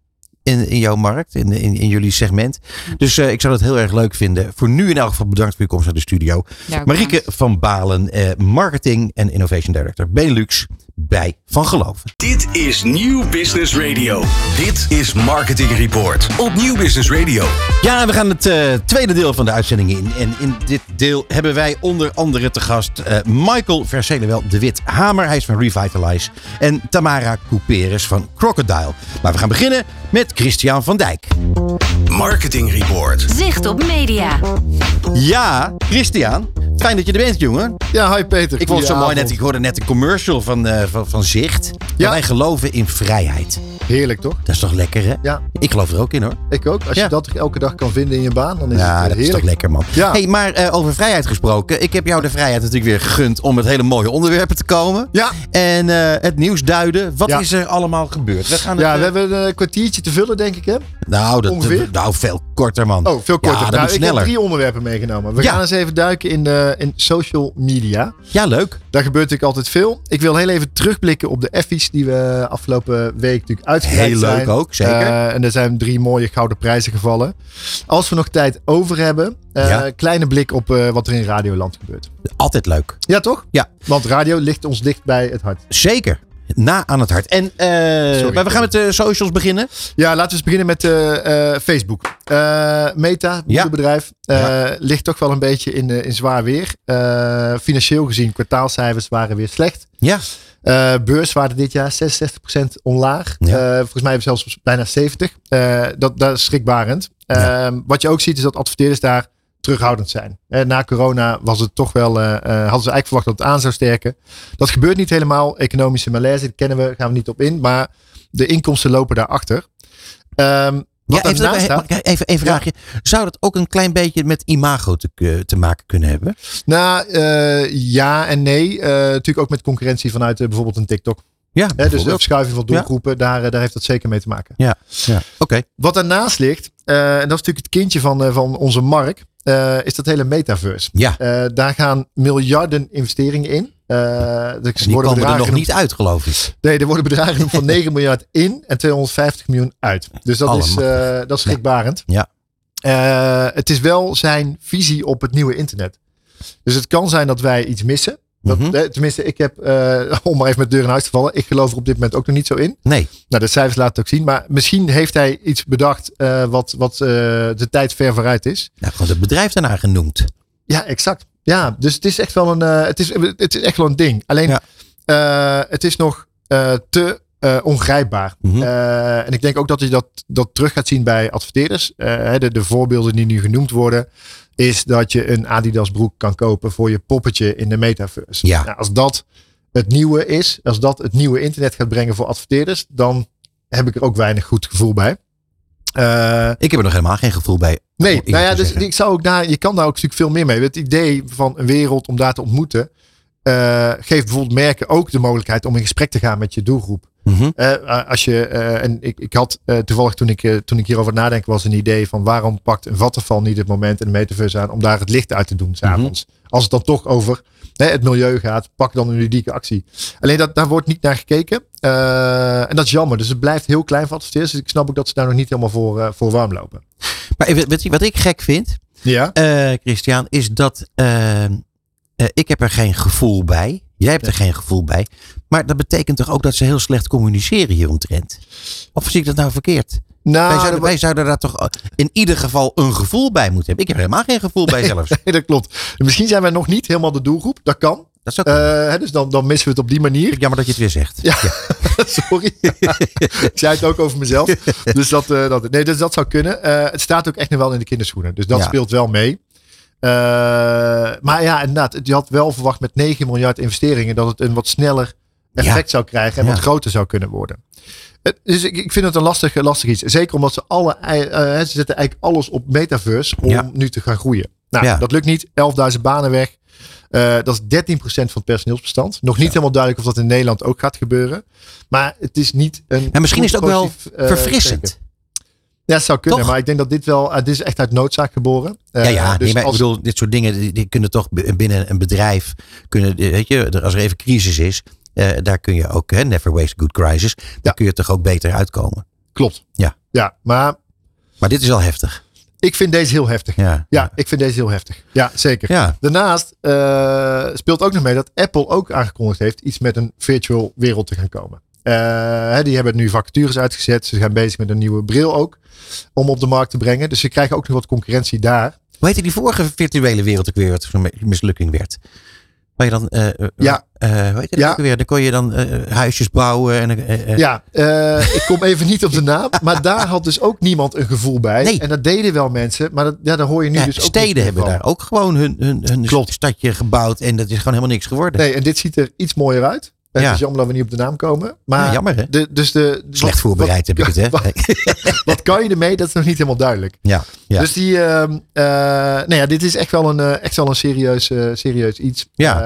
in, in jouw markt, in, in, in jullie segment. Dus eh, ik zou het heel erg leuk vinden. Voor nu in elk geval bedankt voor je komst naar de studio. Ja, Marieke bedankt. van Balen, eh, Marketing en Innovation Director Benelux bij Van Geloven. Dit is Nieuw Business Radio. Dit is Marketing Report op Nieuw Business Radio. Ja, we gaan het eh, tweede deel van de uitzending in. En in dit deel hebben wij onder andere te gast eh, Michael Vercelewel de Wit Hamer. Hij is van Revitalize. En Tamara Couperus van Crocodile. Maar we gaan beginnen met Christian van Dijk. Marketing Report. Zicht op media. Ja, Christian. Fijn dat je er bent, jongen. Ja, hi Peter. Ik vond het zo mooi net. Ik hoorde net een commercial van, eh, van, van Zicht. Ja. Wij geloven in vrijheid. Heerlijk toch? Dat is toch lekker, hè? Ja, Ik geloof er ook in, hoor. ik ook. Als Ja. je dat elke dag kan vinden in je baan, dan is Ja, het dat eh, is heerlijk. toch lekker, man. Ja. Hey, maar eh, over vrijheid gesproken. Ik heb jou de vrijheid natuurlijk weer gegund om met hele mooie onderwerpen te komen. Ja, En eh, het nieuws duiden. Wat Ja. is er allemaal gebeurd? We gaan het, ja, we hebben een kwartiertje te vullen, denk ik. Hè? nou, dat, ongeveer. nou, veel korter, man. Oh, veel korter. Ja, dat Nou, ik heb drie onderwerpen meegenomen. We gaan eens even duiken in, in social media. Ja, leuk. Daar gebeurt natuurlijk altijd veel. Ik wil heel even terugblikken op de effies die we afgelopen week natuurlijk uitgebreid Heel zijn. leuk ook, zeker. En er zijn drie mooie gouden prijzen gevallen. Als we nog tijd over hebben, eh, Ja. kleine blik op eh, wat er in Radioland gebeurt. Altijd leuk. Ja, toch? Ja. Want radio ligt ons dicht bij het hart. Zeker. Na aan het hart. En, eh, maar we gaan met de socials beginnen. Ja, laten we eens beginnen met Facebook. Meta, moederbedrijf, Ja. ligt toch wel een beetje in, in zwaar weer. Financieel gezien, kwartaalcijfers waren weer slecht. Ja. Eh, beurswaarde dit jaar 66% omlaag. Ja. Eh, volgens mij zelfs bijna 70%. Eh, dat, dat is schrikbarend. Ja. Eh, wat je ook ziet is dat adverteerders daar terughoudend zijn. Na corona was het toch wel, hadden ze eigenlijk verwacht dat het aan zou sterken. Dat gebeurt niet helemaal. Economische malaise, dat kennen we, gaan we niet op in. Maar de inkomsten lopen daarachter. Ehm wat ja, even, even, een vraagje. Zou dat ook een klein beetje met imago te, eh, te maken kunnen hebben? nou eh, ja en nee. Eh, natuurlijk ook met concurrentie vanuit bijvoorbeeld een TikTok. Ja, Hè, dus de verschuiving van doelgroepen, daar, daar heeft dat zeker mee te maken. Ja, ja. oké. Wat daarnaast ligt, en dat is natuurlijk het kindje van, van onze Mark, is dat hele metaverse. Ja, daar gaan miljarden investeringen in. Eh, er die worden komen er nog niet uit, geloof ik. Nee, er worden bedragen van 9 miljard in en 250 miljoen uit. Dus dat, is, eh, dat is schrikbarend. Ja. Eh, het is wel zijn visie op het nieuwe internet. Dus het kan zijn dat wij iets missen. Dat, Mhm. tenminste, ik heb, om maar even met deur in huis te vallen, ik geloof er op dit moment ook nog niet zo in. Nee. Nou, de cijfers laten het ook zien. Maar misschien heeft hij iets bedacht wat, wat de tijd ver vooruit is. Nou, gewoon het bedrijf daarna genoemd. Ja, exact. Ja, dus het is echt wel een, eh, het is, het is echt wel een ding. Alleen, Ja. eh, het is nog eh, te ongrijpbaar. Mhm. En ik denk ook dat je dat, dat terug gaat zien bij adverteerders. De, de voorbeelden die nu genoemd worden, is dat je een Adidas broek kan kopen voor je poppetje in de metaverse. Ja. Nou, als dat het nieuwe is, als dat het nieuwe internet gaat brengen voor adverteerders, dan heb ik er ook weinig goed gevoel bij. Eh, Ik heb er nog helemaal geen gevoel bij. Nee, nou ja, dus zeggen. ik zou ook daar, je kan daar ook natuurlijk veel meer mee. Het idee van een wereld om daar te ontmoeten, eh, geeft bijvoorbeeld merken ook de mogelijkheid om in gesprek te gaan met je doelgroep. Mhm. Eh, als je, en ik, ik had toevallig toen ik, toen ik hierover nadenken was een idee van waarom pakt een vattenval niet het moment in de metaverse aan om daar het licht uit te doen s'avonds. Als het dan toch over hè, het milieu gaat, pak dan een unieke actie. Alleen dat, daar wordt niet naar gekeken. Eh, en dat is jammer. Dus het blijft heel klein voor adverteerders. Dus ik snap ook dat ze daar nog niet helemaal voor, eh, voor warm lopen. Maar je wat ik gek vind, Ja. eh, Christian, is dat ik heb er geen gevoel bij. Jij hebt er geen gevoel bij. Maar dat betekent toch ook dat ze heel slecht communiceren hieromtrent? Of zie ik dat nou verkeerd? Nou, wij, zouden, dat- wij zouden daar toch in ieder geval een gevoel bij moeten hebben. Ik heb helemaal geen gevoel bij zelfs. Nee, dat klopt. Misschien zijn wij nog niet helemaal de doelgroep. Dat kan. Dat is ook Eh, dus dan, dan missen we het op die manier. jammer dat je het weer zegt. Ja, sorry. ik zei het ook over mezelf. Dus dat, eh, dat, nee, dus dat zou kunnen. Eh, het staat ook echt nog wel in de kinderschoenen. Dus dat Ja. speelt wel mee. Eh, maar ja, inderdaad. Je had wel verwacht met 9 miljard investeringen dat het een wat sneller effect zou krijgen en wat groter zou kunnen worden. Eh, Dus ik, ik vind het een lastig, lastig iets. Zeker omdat ze alle, eh, ze zetten eigenlijk alles op metaverse om Ja. nu te gaan groeien. Nou, Ja. dat lukt niet. 11.000 banen weg. Eh, dat is 13% van het personeelsbestand. Nog niet helemaal duidelijk of dat in Nederland ook gaat gebeuren. Maar het is niet een. En misschien is het ook wel Verfrissend. teken. Ja, het zou kunnen. Toch? Maar ik denk dat dit wel. eh, dit is echt uit noodzaak geboren. Ja, ja dus nee, als- ik bedoel, dit soort dingen die, die kunnen toch binnen een bedrijf, kunnen, weet je, als er even crisis is, eh, daar kun je ook, hè, never waste good crisis, daar Ja. kun je toch ook beter uitkomen. Klopt. Ja. Ja, maar Maar dit is wel heftig. ik vind deze heel heftig. Ja. Ja, ik vind deze heel heftig. Ja, zeker. Ja. Daarnaast eh, speelt ook nog mee dat Apple ook aangekondigd heeft iets met een virtual wereld te gaan komen. Eh, die hebben nu vacatures uitgezet. Ze gaan bezig met een nieuwe bril ook. Om op de markt te brengen. Dus ze krijgen ook nog wat concurrentie daar. Hoe heette die vorige virtuele wereld ook weer, wat mislukking werd? Waar je dan, eh, eh, Ja. eh, hoe heet het Ja. ook weer? Dan kon je dan eh, huisjes bouwen. En, eh, eh, Ja, eh, ik kom even niet op de naam. Maar daar had dus ook niemand een gevoel bij. Nee. En dat deden wel mensen. Maar dat, ja, daar hoor je nu ja, dus ook steden hebben van. daar ook gewoon hun, hun, hun Klopt. stadje gebouwd. En dat is gewoon helemaal niks geworden. Nee, en dit ziet er iets mooier uit. Het Ja. is jammer dat we niet op de naam komen. Maar Ja, jammer hè? de, dus de, Slecht wat- voorbereid heb ik het hè? Wat, wat kan je ermee? Dat is nog niet helemaal duidelijk. Ja, ja. Dus die, ehm eh, nou ja, dit is echt wel een, eh, echt wel een serieus, eh, serieus iets. Ja.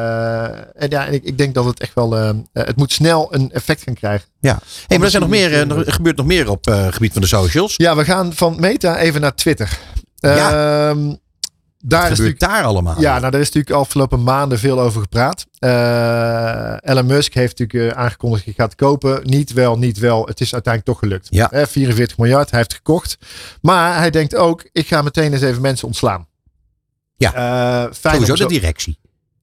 En ja, en ik, ik denk dat het echt wel, ehm, eh, het moet snel een effect gaan krijgen. ja. Hey, maar er, zijn nog meer, er gebeurt nog meer op het gebied van de socials. Ja, we gaan van Meta even naar Twitter. Ja. Wat daar is natuurlijk, daar allemaal? ja, nou, daar is natuurlijk afgelopen maanden veel over gepraat. Eh, Elon Musk heeft natuurlijk eh, aangekondigd dat hij gaat kopen. Niet wel, niet wel. Het is uiteindelijk toch gelukt. Ja. Eh, 44 miljard, hij heeft gekocht. Maar hij denkt ook, ik ga meteen eens even mensen ontslaan. Ja. Eh, fijn Sowieso de directie.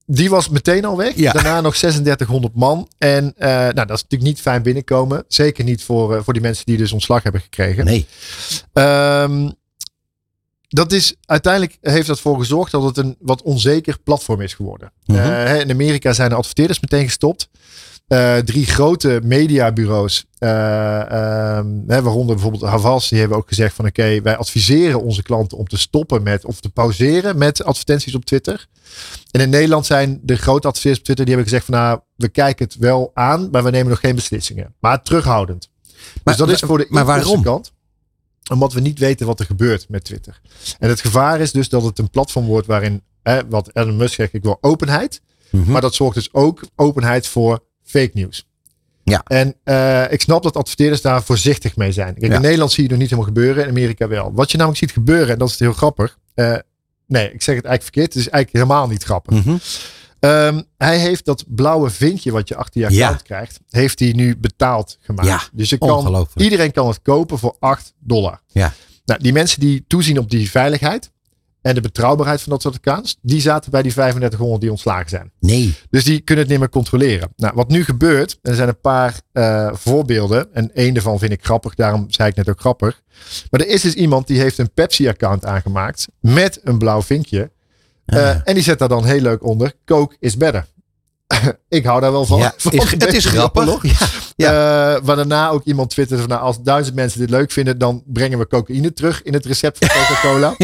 Die was meteen al weg. Ja. Daarna nog 3600 man. En eh, nou, dat is natuurlijk niet fijn binnenkomen. Zeker niet voor, eh, voor die mensen die dus ontslag hebben gekregen. Nee. Ehm, dat is uiteindelijk heeft dat voor gezorgd dat het een wat onzeker platform is geworden. Mhm. Eh, in Amerika zijn de adverteerders meteen gestopt. Eh, drie grote mediabureaus, ehm, hè, waaronder bijvoorbeeld Havas, die hebben ook gezegd van oké, wij adviseren onze klanten om te stoppen met of te pauzeren met advertenties op Twitter. En in Nederland zijn de grote adverteerders op Twitter die hebben gezegd van nou, we kijken het wel aan, maar we nemen nog geen beslissingen. Maar terughoudend. Maar- dus dat is voor de maar waarom? inkomstenkant omdat we niet weten wat er gebeurt met Twitter. En het gevaar is dus dat het een platform wordt waarin, hè, wat Elon Musk zegt, ik wil openheid. Mhm. Maar dat zorgt dus ook openheid voor fake nieuws. Ja. En eh, ik snap dat adverteerders daar voorzichtig mee zijn. Kijk, Ja. In Nederland zie je het nog niet helemaal gebeuren, in Amerika wel. Wat je namelijk ziet gebeuren, en dat is heel grappig. eh, nee, ik zeg het eigenlijk verkeerd. Het is eigenlijk helemaal niet grappig. Mhm. Ehm, hij heeft dat blauwe vinkje wat je achter je Ja. account krijgt, heeft hij nu betaald gemaakt. Ja, dus je kan, iedereen kan het kopen voor 8 dollar. Ja. Nou, die mensen die toezien op die veiligheid en de betrouwbaarheid van dat soort accounts, die zaten bij die 3500 die ontslagen zijn. Nee. Dus die kunnen het niet meer controleren. Nou, wat nu gebeurt, en er zijn een paar eh, voorbeelden. En één daarvan vind ik grappig, daarom zei ik net ook grappig. Maar er is dus iemand die heeft een Pepsi-account aangemaakt met een blauw vinkje. Uh, En die zet daar dan heel leuk onder, Coke is better. ik hou daar wel van. Ja, van is, het is grappig. Ja, ja. Uh, waar daarna ook iemand twitterde van nou, als duizend mensen dit leuk vinden, dan brengen we cocaïne terug in het recept van Coca-Cola.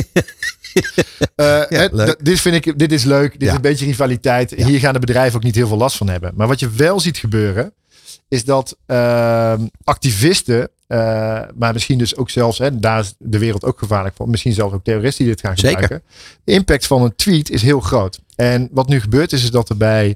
uh, ja, dit vind ik, dit is leuk. Dit is een beetje rivaliteit. Hier gaan de bedrijven ook niet heel veel last van hebben. Maar wat je wel ziet gebeuren, is dat uh, activisten, uh, maar misschien dus ook zelfs, hè, daar is de wereld ook gevaarlijk voor, misschien zelfs ook terroristen die dit gaan gebruiken. Zeker. De impact van een tweet is heel groot. En wat nu gebeurt is, is dat er bij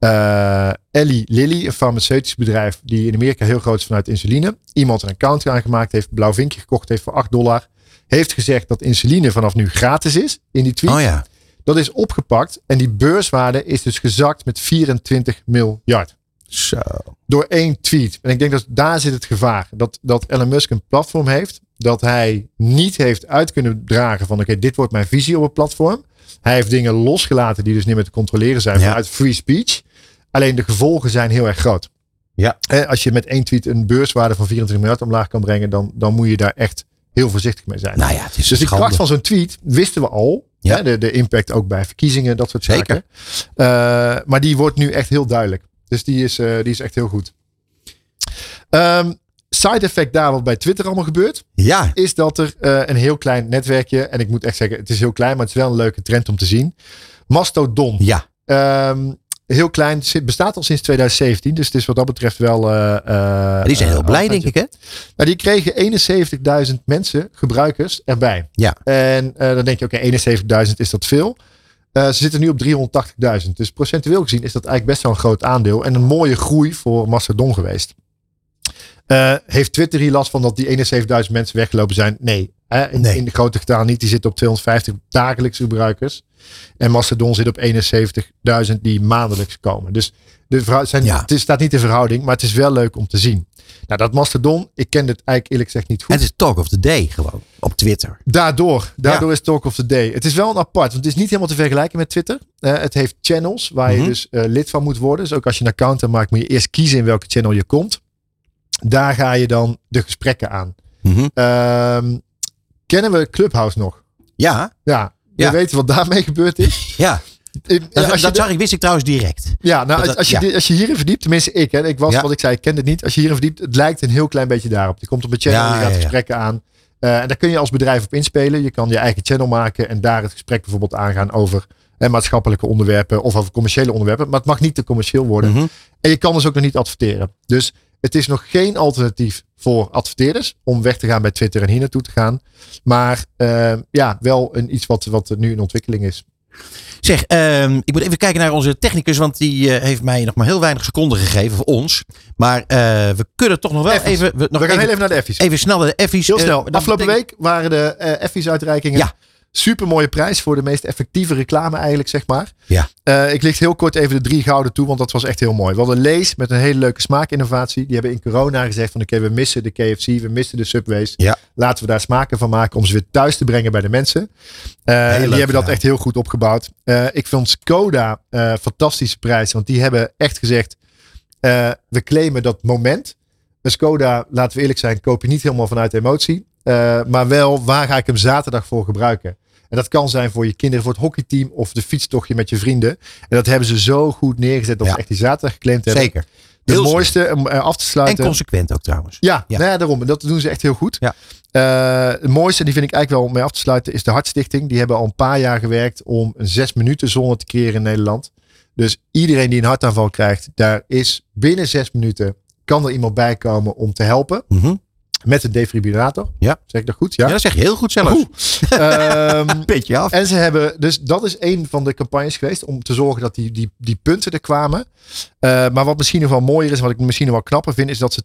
uh, Ellie Lilly, een farmaceutisch bedrijf die in Amerika heel groot is vanuit insuline, iemand een account aangemaakt heeft, blauw vinkje gekocht heeft voor 8 dollar, heeft gezegd dat insuline vanaf nu gratis is in die tweet. Oh ja. Dat is opgepakt en die beurswaarde is dus gezakt met 24 miljard. Zo. Door één tweet. En ik denk dat daar zit het gevaar. Dat, dat Elon Musk een platform heeft. Dat hij niet heeft uit kunnen dragen van oké, dit wordt mijn visie op het platform. Hij heeft dingen losgelaten die dus niet meer te controleren zijn Ja. vanuit free speech. Alleen de gevolgen zijn heel erg groot. Ja. Als je met één tweet een beurswaarde van 24 miljard omlaag kan brengen, dan, dan moet je daar echt heel voorzichtig mee zijn. Nou ja, het is Dus schande. kracht van zo'n tweet wisten we al. Ja. Hè, de, de impact ook bij verkiezingen, dat soort Zeker. zaken. Eh, maar die wordt nu echt heel duidelijk. Dus die is, eh, die is echt heel goed. Ehm, side effect daar wat bij Twitter allemaal gebeurt, Ja, is dat er eh, een heel klein netwerkje, en ik moet echt zeggen, het is heel klein, maar het is wel een leuke trend om te zien. Mastodon. ja. Ehm, heel klein, bestaat al sinds 2017, dus het is wat dat betreft wel. eh, Die zijn heel blij, denk ik, hè? nou, die kregen 71.000 mensen, gebruikers, erbij. Ja. En dan denk je, oké, 71.000 is dat veel. Eh, ze zitten nu op 380.000. Dus procentueel gezien is dat eigenlijk best wel een groot aandeel. En een mooie groei voor Mastodon geweest. Eh, heeft Twitter hier last van dat die 71.000 mensen weggelopen zijn? Nee. Hè, in, Nee. in de grote getal niet. Die zitten op 250 dagelijkse gebruikers. En Mastodon zit op 71.000 die maandelijks komen. Dus de zijn, Ja. het is, staat niet in verhouding, maar het is wel leuk om te zien. Nou, dat Mastodon, ik ken het eigenlijk eerlijk gezegd niet goed. Het is talk of the day gewoon. Op Twitter. Daardoor, daardoor is Talk of the Day. Het is wel een apart, want het is niet helemaal te vergelijken met Twitter. Eh, het heeft channels waar Mhm. je dus eh, lid van moet worden. Dus ook als je een account maakt, moet je eerst kiezen in welke channel je komt. Daar ga je dan de gesprekken aan. Mhm. Ehm, kennen we Clubhouse nog? Ja, Ja, we Ja. weten wat daarmee gebeurd is. ja. Dat, je zag ik, wist ik trouwens direct. ja, nou, als, als, je, ja. als je hierin verdiept, tenminste ik, hè, ik was Ja. wat ik zei, ik ken het niet. Als je hierin verdiept, het lijkt een heel klein beetje daarop. Je komt op een channel, je gaat gesprekken aan. Eh, en daar kun je als bedrijf op inspelen. Je kan je eigen channel maken en daar het gesprek bijvoorbeeld aangaan over hè, maatschappelijke onderwerpen of over commerciële onderwerpen. Maar het mag niet te commercieel worden. Mhm. En je kan dus ook nog niet adverteren. Dus het is nog geen alternatief voor adverteerders om weg te gaan bij Twitter en hier naartoe te gaan. Maar eh, ja, wel een, iets wat, wat nu in ontwikkeling is. Zeg, ehm, ik moet even kijken naar onze technicus, want die eh, heeft mij nog maar heel weinig seconden gegeven voor ons. Maar eh, we kunnen toch nog wel Effies. even, we, nog We gaan even, heel even naar de Effies. even snel de Effies. Heel snel. Afgelopen betekent- week waren de Effies uitreikingen. Ja. Super mooie prijs voor de meest effectieve reclame eigenlijk, zeg maar. Ja. Eh, ik licht heel kort even de drie gouden toe, want dat was echt heel mooi. We hadden Lees met een hele leuke smaakinnovatie. Die hebben in corona gezegd van oké, we missen de KFC, we missen de Subways. Ja. Laten we daar smaken van maken om ze weer thuis te brengen bij de mensen. En die leuk hebben dat echt heel goed opgebouwd. Eh, ik vond Skoda eh fantastische prijs, want die hebben echt gezegd, we claimen dat moment. Een Skoda, laten we eerlijk zijn, koop je niet helemaal vanuit emotie. Maar wel, waar ga ik hem zaterdag voor gebruiken? En dat kan zijn voor je kinderen, voor het hockeyteam of de fietstochtje met je vrienden. En dat hebben ze zo goed neergezet dat Ja. ze echt die zaterdag geclaimd hebben. Zeker. De Heel mooiste om eh, af te En sluiten. consequent ook trouwens. Ja, Ja. Nou ja, daarom. En dat doen ze echt heel goed. Ja. Eh, het mooiste, die vind ik eigenlijk wel om mee af te sluiten, is de Hartstichting. Die hebben al een paar jaar gewerkt om een zes minuten zone te creëren in Nederland. Dus iedereen die een hartaanval krijgt, daar is binnen zes minuten kan er iemand bij komen om te helpen. Mhm. Met een defibrillator. Ja. Zeg ik dat goed? Ja. Ja. dat zeg je heel goed zelfs. Ehm, Beetje af. en ze hebben, dus dat is een van de campagnes geweest om te zorgen dat die, die, die punten er kwamen. Eh, maar wat misschien nog wel mooier is, wat ik misschien nog wel knapper vind, is dat ze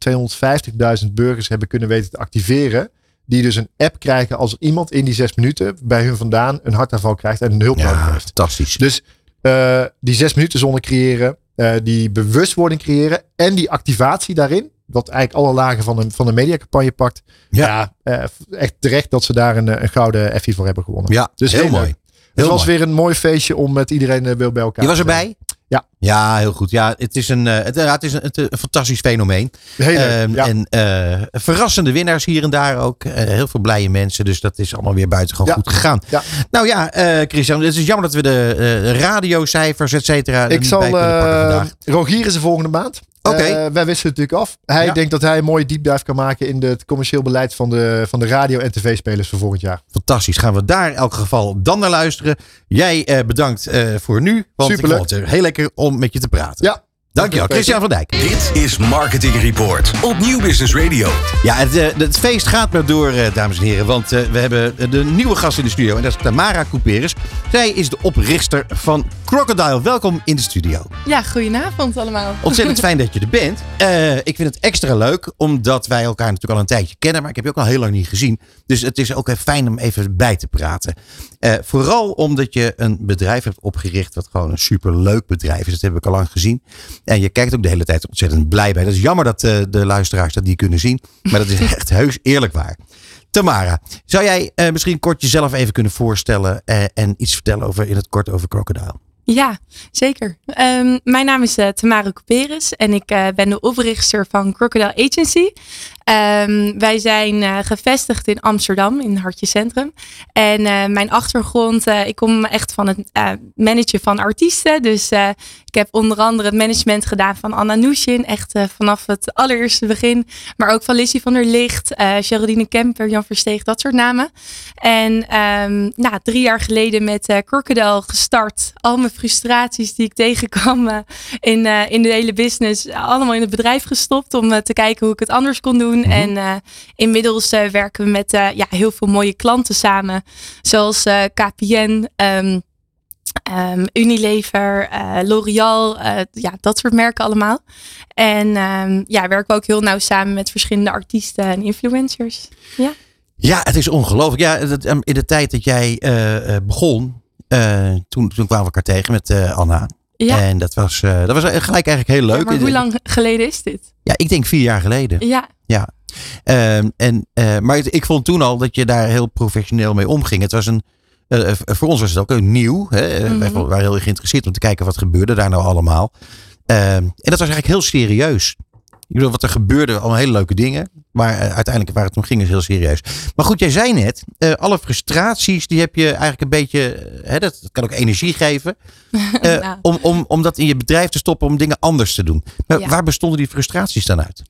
250.000 burgers hebben kunnen weten te activeren. Die dus een app krijgen als er iemand in die zes minuten bij hun vandaan een hartaanval krijgt en een hulp nodig Ja, heeft. fantastisch. Dus eh, die zes minuten zone creëren. Eh, die bewustwording creëren en die activatie daarin. Wat eigenlijk alle lagen van een, van de mediacampagne pakt. Ja. Ja, eh, echt terecht dat ze daar een, een gouden Effie voor hebben gewonnen. Ja, Dus heel heel mooi. Heel Het was mooi. weer een mooi feestje om met iedereen eh, weer bij elkaar Je was te erbij? Ja. Ja, heel goed. Ja, het is een, eh, het, ja, het is een, het, een fantastisch fenomeen. Heel leuk. Ehm, ja. En eh, verrassende winnaars hier en daar ook. Eh, heel veel blije mensen. Dus dat is allemaal weer buitengewoon Ja. goed gegaan. Ja. Nou ja, Christian, het is jammer dat we de radiocijfers, et cetera, er Ik niet zal. bij kunnen pakken vandaag. Rogier is de volgende maand. Eh, wij wisten het natuurlijk af. Hij Ja. denkt dat hij een mooie deep dive kan maken in het commercieel beleid van de, van de radio- en tv-spelers voor volgend jaar. Fantastisch. Gaan we daar in elk geval dan naar luisteren. Jij eh, bedankt eh, voor nu. Want Superleuk. ik vond het heel lekker om met je te praten. Ja. Dankjewel. Christian van Dijk. Dit is Marketing Report op Nieuw Business Radio. Ja, het, het feest gaat maar door, dames en heren. Want eh, we hebben de nieuwe gast in de studio. En dat is Tamara Couperus. Zij is de oprichter van Crocodile. Welkom in de studio. Ja, goedenavond allemaal. Ontzettend fijn dat je er bent. Eh, ik vind het extra leuk, omdat wij elkaar natuurlijk al een tijdje kennen. Maar ik heb je ook al heel lang niet gezien. Dus het is ook fijn om even bij te praten. Eh, vooral omdat je een bedrijf hebt opgericht. wat gewoon een superleuk bedrijf is. Dat heb ik al lang gezien. En je kijkt ook de hele tijd ontzettend blij bij. Dat is jammer dat eh, de luisteraars dat niet kunnen zien. Maar dat is echt heus eerlijk waar. Tamara, zou jij misschien kort jezelf even kunnen voorstellen. en iets vertellen over, in het kort over Crocodile? Ja, zeker. Ehm, mijn naam is eh, Tamara Couperus en ik eh, ben de oprichter van Crocodile Agency. Ehm, wij zijn eh, gevestigd in Amsterdam, in Hartje Centrum. En eh, mijn achtergrond, eh, ik kom echt van het managen van artiesten. Dus ik heb onder andere het management gedaan van Anna Nushin, echt vanaf het allereerste begin. Maar ook van Lizzie van der Licht, Geraldine Kemper, Jan Versteeg, dat soort namen. En ehm, nou, drie jaar geleden met eh Crocodile gestart. Al mijn frustraties die ik tegenkwam in, in de hele business, allemaal in het bedrijf gestopt om te kijken hoe ik het anders kon doen. En eh, inmiddels eh, werken we met eh, ja, heel veel mooie klanten samen, zoals KPN. ehm, ehm, Unilever, L'Oreal, ja, dat soort merken allemaal. En ehm, ja, werken we ook heel nauw samen met verschillende artiesten en influencers. Ja, het is ongelooflijk. Ja, in de tijd dat jij begon, toen, toen kwamen we elkaar tegen met Anna. Ja, En dat was, eh, dat was gelijk eigenlijk heel leuk. Ja, maar hoe lang geleden is dit? Ja, ik denk vier jaar geleden. Ja, Ehm, en, eh, maar ik vond toen al dat je daar heel professioneel mee omging. Het was een, eh, voor ons was het ook een nieuw. Hè? Eh, Mhm. Wij waren heel geïnteresseerd om te kijken wat gebeurde daar nou allemaal. Ehm, en dat was eigenlijk heel serieus. Ik bedoel, wat er gebeurde, allemaal hele leuke dingen. Maar eh, uiteindelijk waar het om ging is heel serieus. Maar goed, jij zei net, eh, alle frustraties die heb je eigenlijk een beetje, eh, hè, dat, dat kan ook energie geven. Nou. om, om, om dat in je bedrijf te stoppen, om dingen anders te doen. Maar Ja. waar bestonden die frustraties dan uit?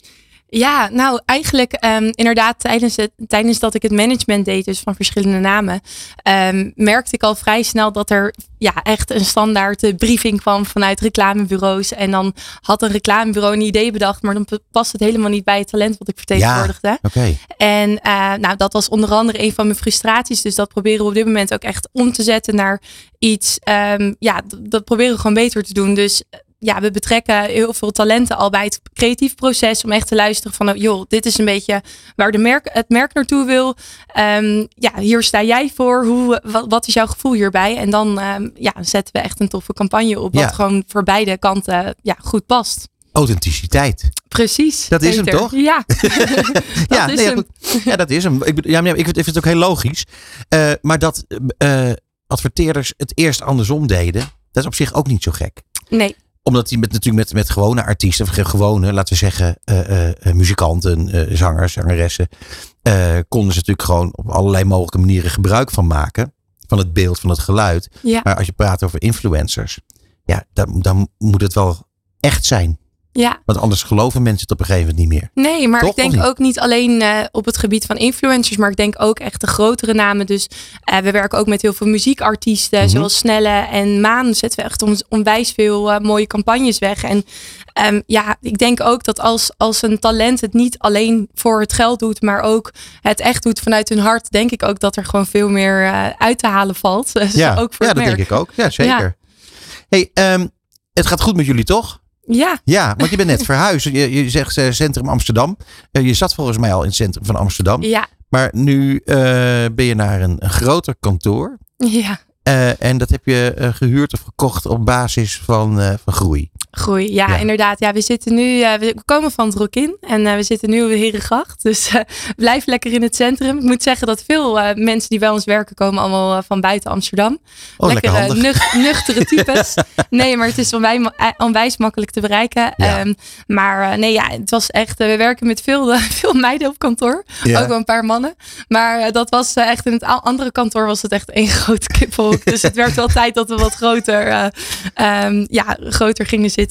Ja, nou eigenlijk ehm, inderdaad tijdens, het, tijdens dat ik het management deed, dus van verschillende namen, ehm, merkte ik al vrij snel dat er ja, echt een standaard eh, briefing kwam vanuit reclamebureaus. En dan had een reclamebureau een idee bedacht, maar dan past het helemaal niet bij het talent wat ik vertegenwoordigde. Oké. En eh, nou, dat was onder andere een van mijn frustraties. Dus dat proberen we op dit moment ook echt om te zetten naar iets. ehm, ja, dat proberen we gewoon beter te doen. Dus ja, we betrekken heel veel talenten al bij het creatief proces. Om echt te luisteren van, oh, joh, dit is een beetje waar de merk, het merk naartoe wil. Ehm, ja, hier sta jij voor. Hoe, wat, wat is jouw gevoel hierbij? En dan ehm, ja, zetten we echt een toffe campagne op. Wat Ja. gewoon voor beide kanten ja, goed past. Authenticiteit. Precies. Dat is hem, toch? Ja. dat ja, is nee, hem. ja, dat is hem. Ik, ja, maar ik, vind, ik vind het ook heel logisch. Eh, maar dat eh, adverteerders het eerst andersom deden, dat is op zich ook niet zo gek. Nee. Omdat die met, natuurlijk met, met gewone artiesten, of gewone, laten we zeggen, eh, eh, eh, muzikanten, zangers, zangeressen, konden ze natuurlijk gewoon op allerlei mogelijke manieren gebruik van maken. Van het beeld, van het geluid. Ja. Maar als je praat over influencers, ja, dan, dan moet het wel echt zijn. Ja. Want anders geloven mensen het op een gegeven moment niet meer. Nee, maar Toch, ik denk niet? ook niet alleen eh, op het gebied van influencers, maar ik denk ook echt de grotere namen. Dus eh, we werken ook met heel veel muziekartiesten, Mhm. zoals Snelle en Maan. Zetten we echt on- onwijs veel eh, mooie campagnes weg. En ehm, ja, ik denk ook dat als, als een talent het niet alleen voor het geld doet, maar ook het echt doet vanuit hun hart, denk ik ook dat er gewoon veel meer uit te halen valt. Dus Ja, ook voor ja dat merk. denk ik ook. Ja, zeker. Hey, ehm, het gaat goed met jullie toch? Ja, Ja, want je bent net verhuisd. Je, je zegt eh, Centrum Amsterdam. Eh, je zat volgens mij al in het centrum van Amsterdam. ja, Maar nu eh, ben je naar een, een groter kantoor. ja. En dat heb je eh, gehuurd of gekocht op basis van, van groei. Groei. Ja, Ja. inderdaad. Ja, we zitten nu, eh, we komen van het Rokin en eh, we zitten nu op de Herengracht. Dus eh, blijf lekker in het centrum. Ik moet zeggen dat veel mensen die bij ons werken komen allemaal van buiten Amsterdam. Oh, lekker nuch- nuchtere types. nee, maar het is eh, onwijs makkelijk te bereiken. Ja. Ehm, maar nee, ja, het was echt, we werken met veel, veel meiden op kantoor. Ja. Ook wel een paar mannen. Maar dat was echt in het andere kantoor was het echt één grote kippenhok. dus het werd wel tijd dat we wat groter, eh, ehm, ja, groter gingen zitten.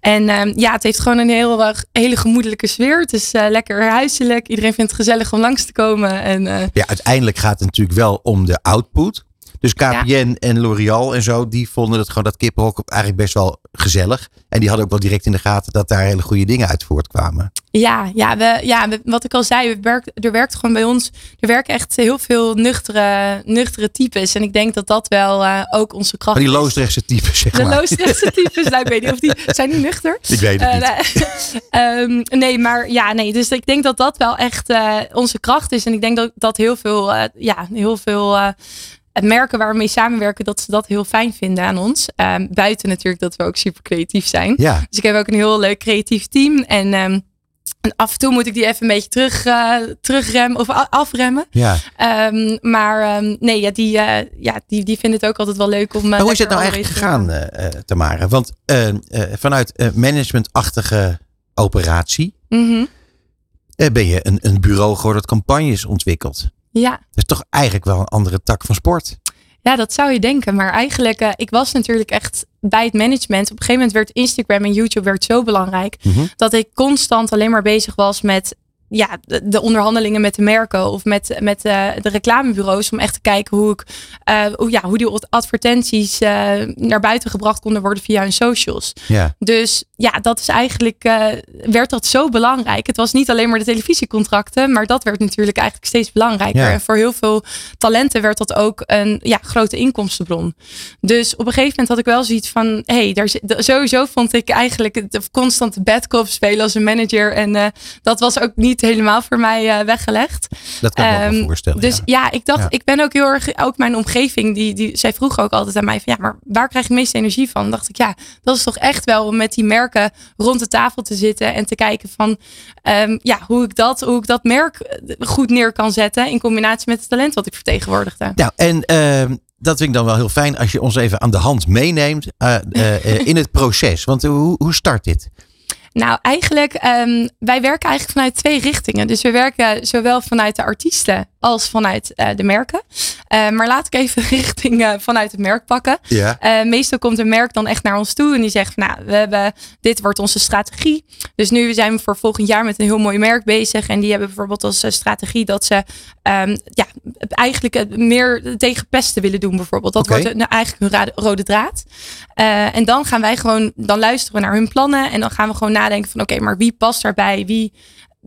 En ehm, ja, het heeft gewoon een heel, hele gemoedelijke sfeer. Het is eh, lekker huiselijk. Iedereen vindt het gezellig om langs te komen. En eh, Ja, uiteindelijk gaat het natuurlijk wel om de output. Dus KPN en L'Oreal en zo, die vonden het gewoon dat kippenhok eigenlijk best wel gezellig. En die hadden ook wel direct in de gaten dat daar hele goede dingen uit voortkwamen. Ja, ja, we, ja we- wat ik al zei, we werkt, er werkt gewoon bij ons, er werken echt heel veel nuchtere, nuchtere types. En ik denk dat dat wel eh, ook onze kracht Maar die is. Loosdrechtse types, zeg De maar. Loosdrechtse types, nou, ik weet niet of die, zijn die nuchter? Ik weet het niet. Eh, nee. Ehm, nee, maar ja, nee. Dus ik denk dat dat wel echt eh, onze kracht is. En ik denk dat, dat heel veel, ja, heel veel eh, merken waar we mee samenwerken, dat ze dat heel fijn vinden aan ons. Ehm, buiten natuurlijk dat we ook super creatief zijn. Ja, Dus ik heb ook een heel leuk creatief team. En, ehm, en af en toe moet ik die even een beetje terug, eh, terugremmen of afremmen. ja. Ehm, maar ehm, nee, ja, die, eh, ja, die, die vinden het ook altijd wel leuk om. Maar hoe is het nou eigenlijk gegaan, eh, Tamara? Want vanuit managementachtige operatie Mhm. ben je een, een bureau geworden dat campagnes ontwikkelt. Ja. Dat is toch eigenlijk wel een andere tak van sport. Ja, dat zou je denken. Maar eigenlijk, eh, ik was natuurlijk echt bij het management. Op een gegeven moment werd Instagram en YouTube werd zo belangrijk. Mhm. Dat ik constant alleen maar bezig was met ja, de, de onderhandelingen met de merken of met, met eh, de reclamebureaus. Om echt te kijken hoe, ik, eh, hoe, ja, hoe die advertenties eh, naar buiten gebracht konden worden via hun socials. Ja. Dus ja, dat is eigenlijk, werd dat zo belangrijk. Het was niet alleen maar de televisiecontracten, maar dat werd natuurlijk eigenlijk steeds belangrijker. Ja. En voor heel veel talenten werd dat ook een ja, grote inkomstenbron. Dus op een gegeven moment had ik wel zoiets van, hé, hey, daar sowieso vond ik eigenlijk het constante bad cop spelen als een manager. En dat was ook niet helemaal voor mij eh, weggelegd. Dat kan ik me Ehm, voorstellen. Dus ja. ja, ik dacht, Ja. ik ben ook heel erg, ook mijn omgeving, die, die, zij vroeg ook altijd aan mij van, ja, maar waar krijg je het meeste energie van? Dan dacht ik, ja, dat is toch echt wel om met die merken rond de tafel te zitten en te kijken van, ehm, ja, hoe ik dat, hoe ik dat merk eh, goed neer kan zetten in combinatie met het talent wat ik vertegenwoordigde. Nou, en ehm, dat vind ik dan wel heel fijn als je ons even aan de hand meeneemt eh, in het proces. Want hoe, hoe start dit? Nou, eigenlijk, ehm, wij werken eigenlijk vanuit twee richtingen. Dus we werken zowel vanuit de artiesten als vanuit eh, de merken. Eh, maar laat ik even richting eh, vanuit het merk pakken. Ja. Meestal komt een merk dan echt naar ons toe en die zegt van, nou, we hebben, dit wordt onze strategie. Dus nu zijn we voor volgend jaar met een heel mooi merk bezig. En die hebben bijvoorbeeld als strategie dat ze ehm, ja, eigenlijk meer tegen pesten willen doen bijvoorbeeld. Dat wordt een- eigenlijk hun rode draad. En dan gaan wij gewoon, dan luisteren we naar hun plannen en dan gaan we gewoon nadenken van oké, maar wie past daarbij? Wie,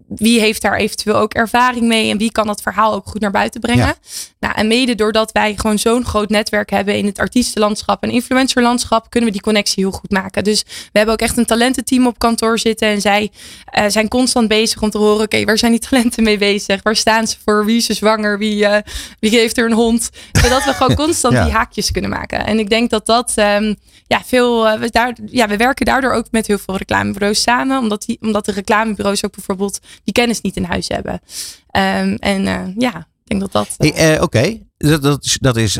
wie heeft daar eventueel ook ervaring mee en wie kan dat verhaal ook goed naar buiten brengen? Ja. Nou, en mede doordat wij gewoon zo'n groot netwerk hebben in het artiestenlandschap en influencerlandschap, kunnen we die connectie heel goed maken. Dus we hebben ook echt een talententeam op kantoor zitten en zij eh, zijn constant bezig om te horen, oké, waar zijn die talenten mee bezig? Waar staan ze voor? Wie is er zwanger? Wie, eh, wie geeft er een hond? Zodat we gewoon constant Ja. die haakjes kunnen maken. En ik denk dat dat ehm, ja, veel, eh, we, daar, ja, we werken daardoor ook met heel veel reclamebureaus samen, omdat, die, omdat de reclamebureaus ook bijvoorbeeld die kennis niet in huis hebben. Ehm, en eh, ja, ik denk dat dat. eh, Hey, eh, Oké, dat, dat is, dat is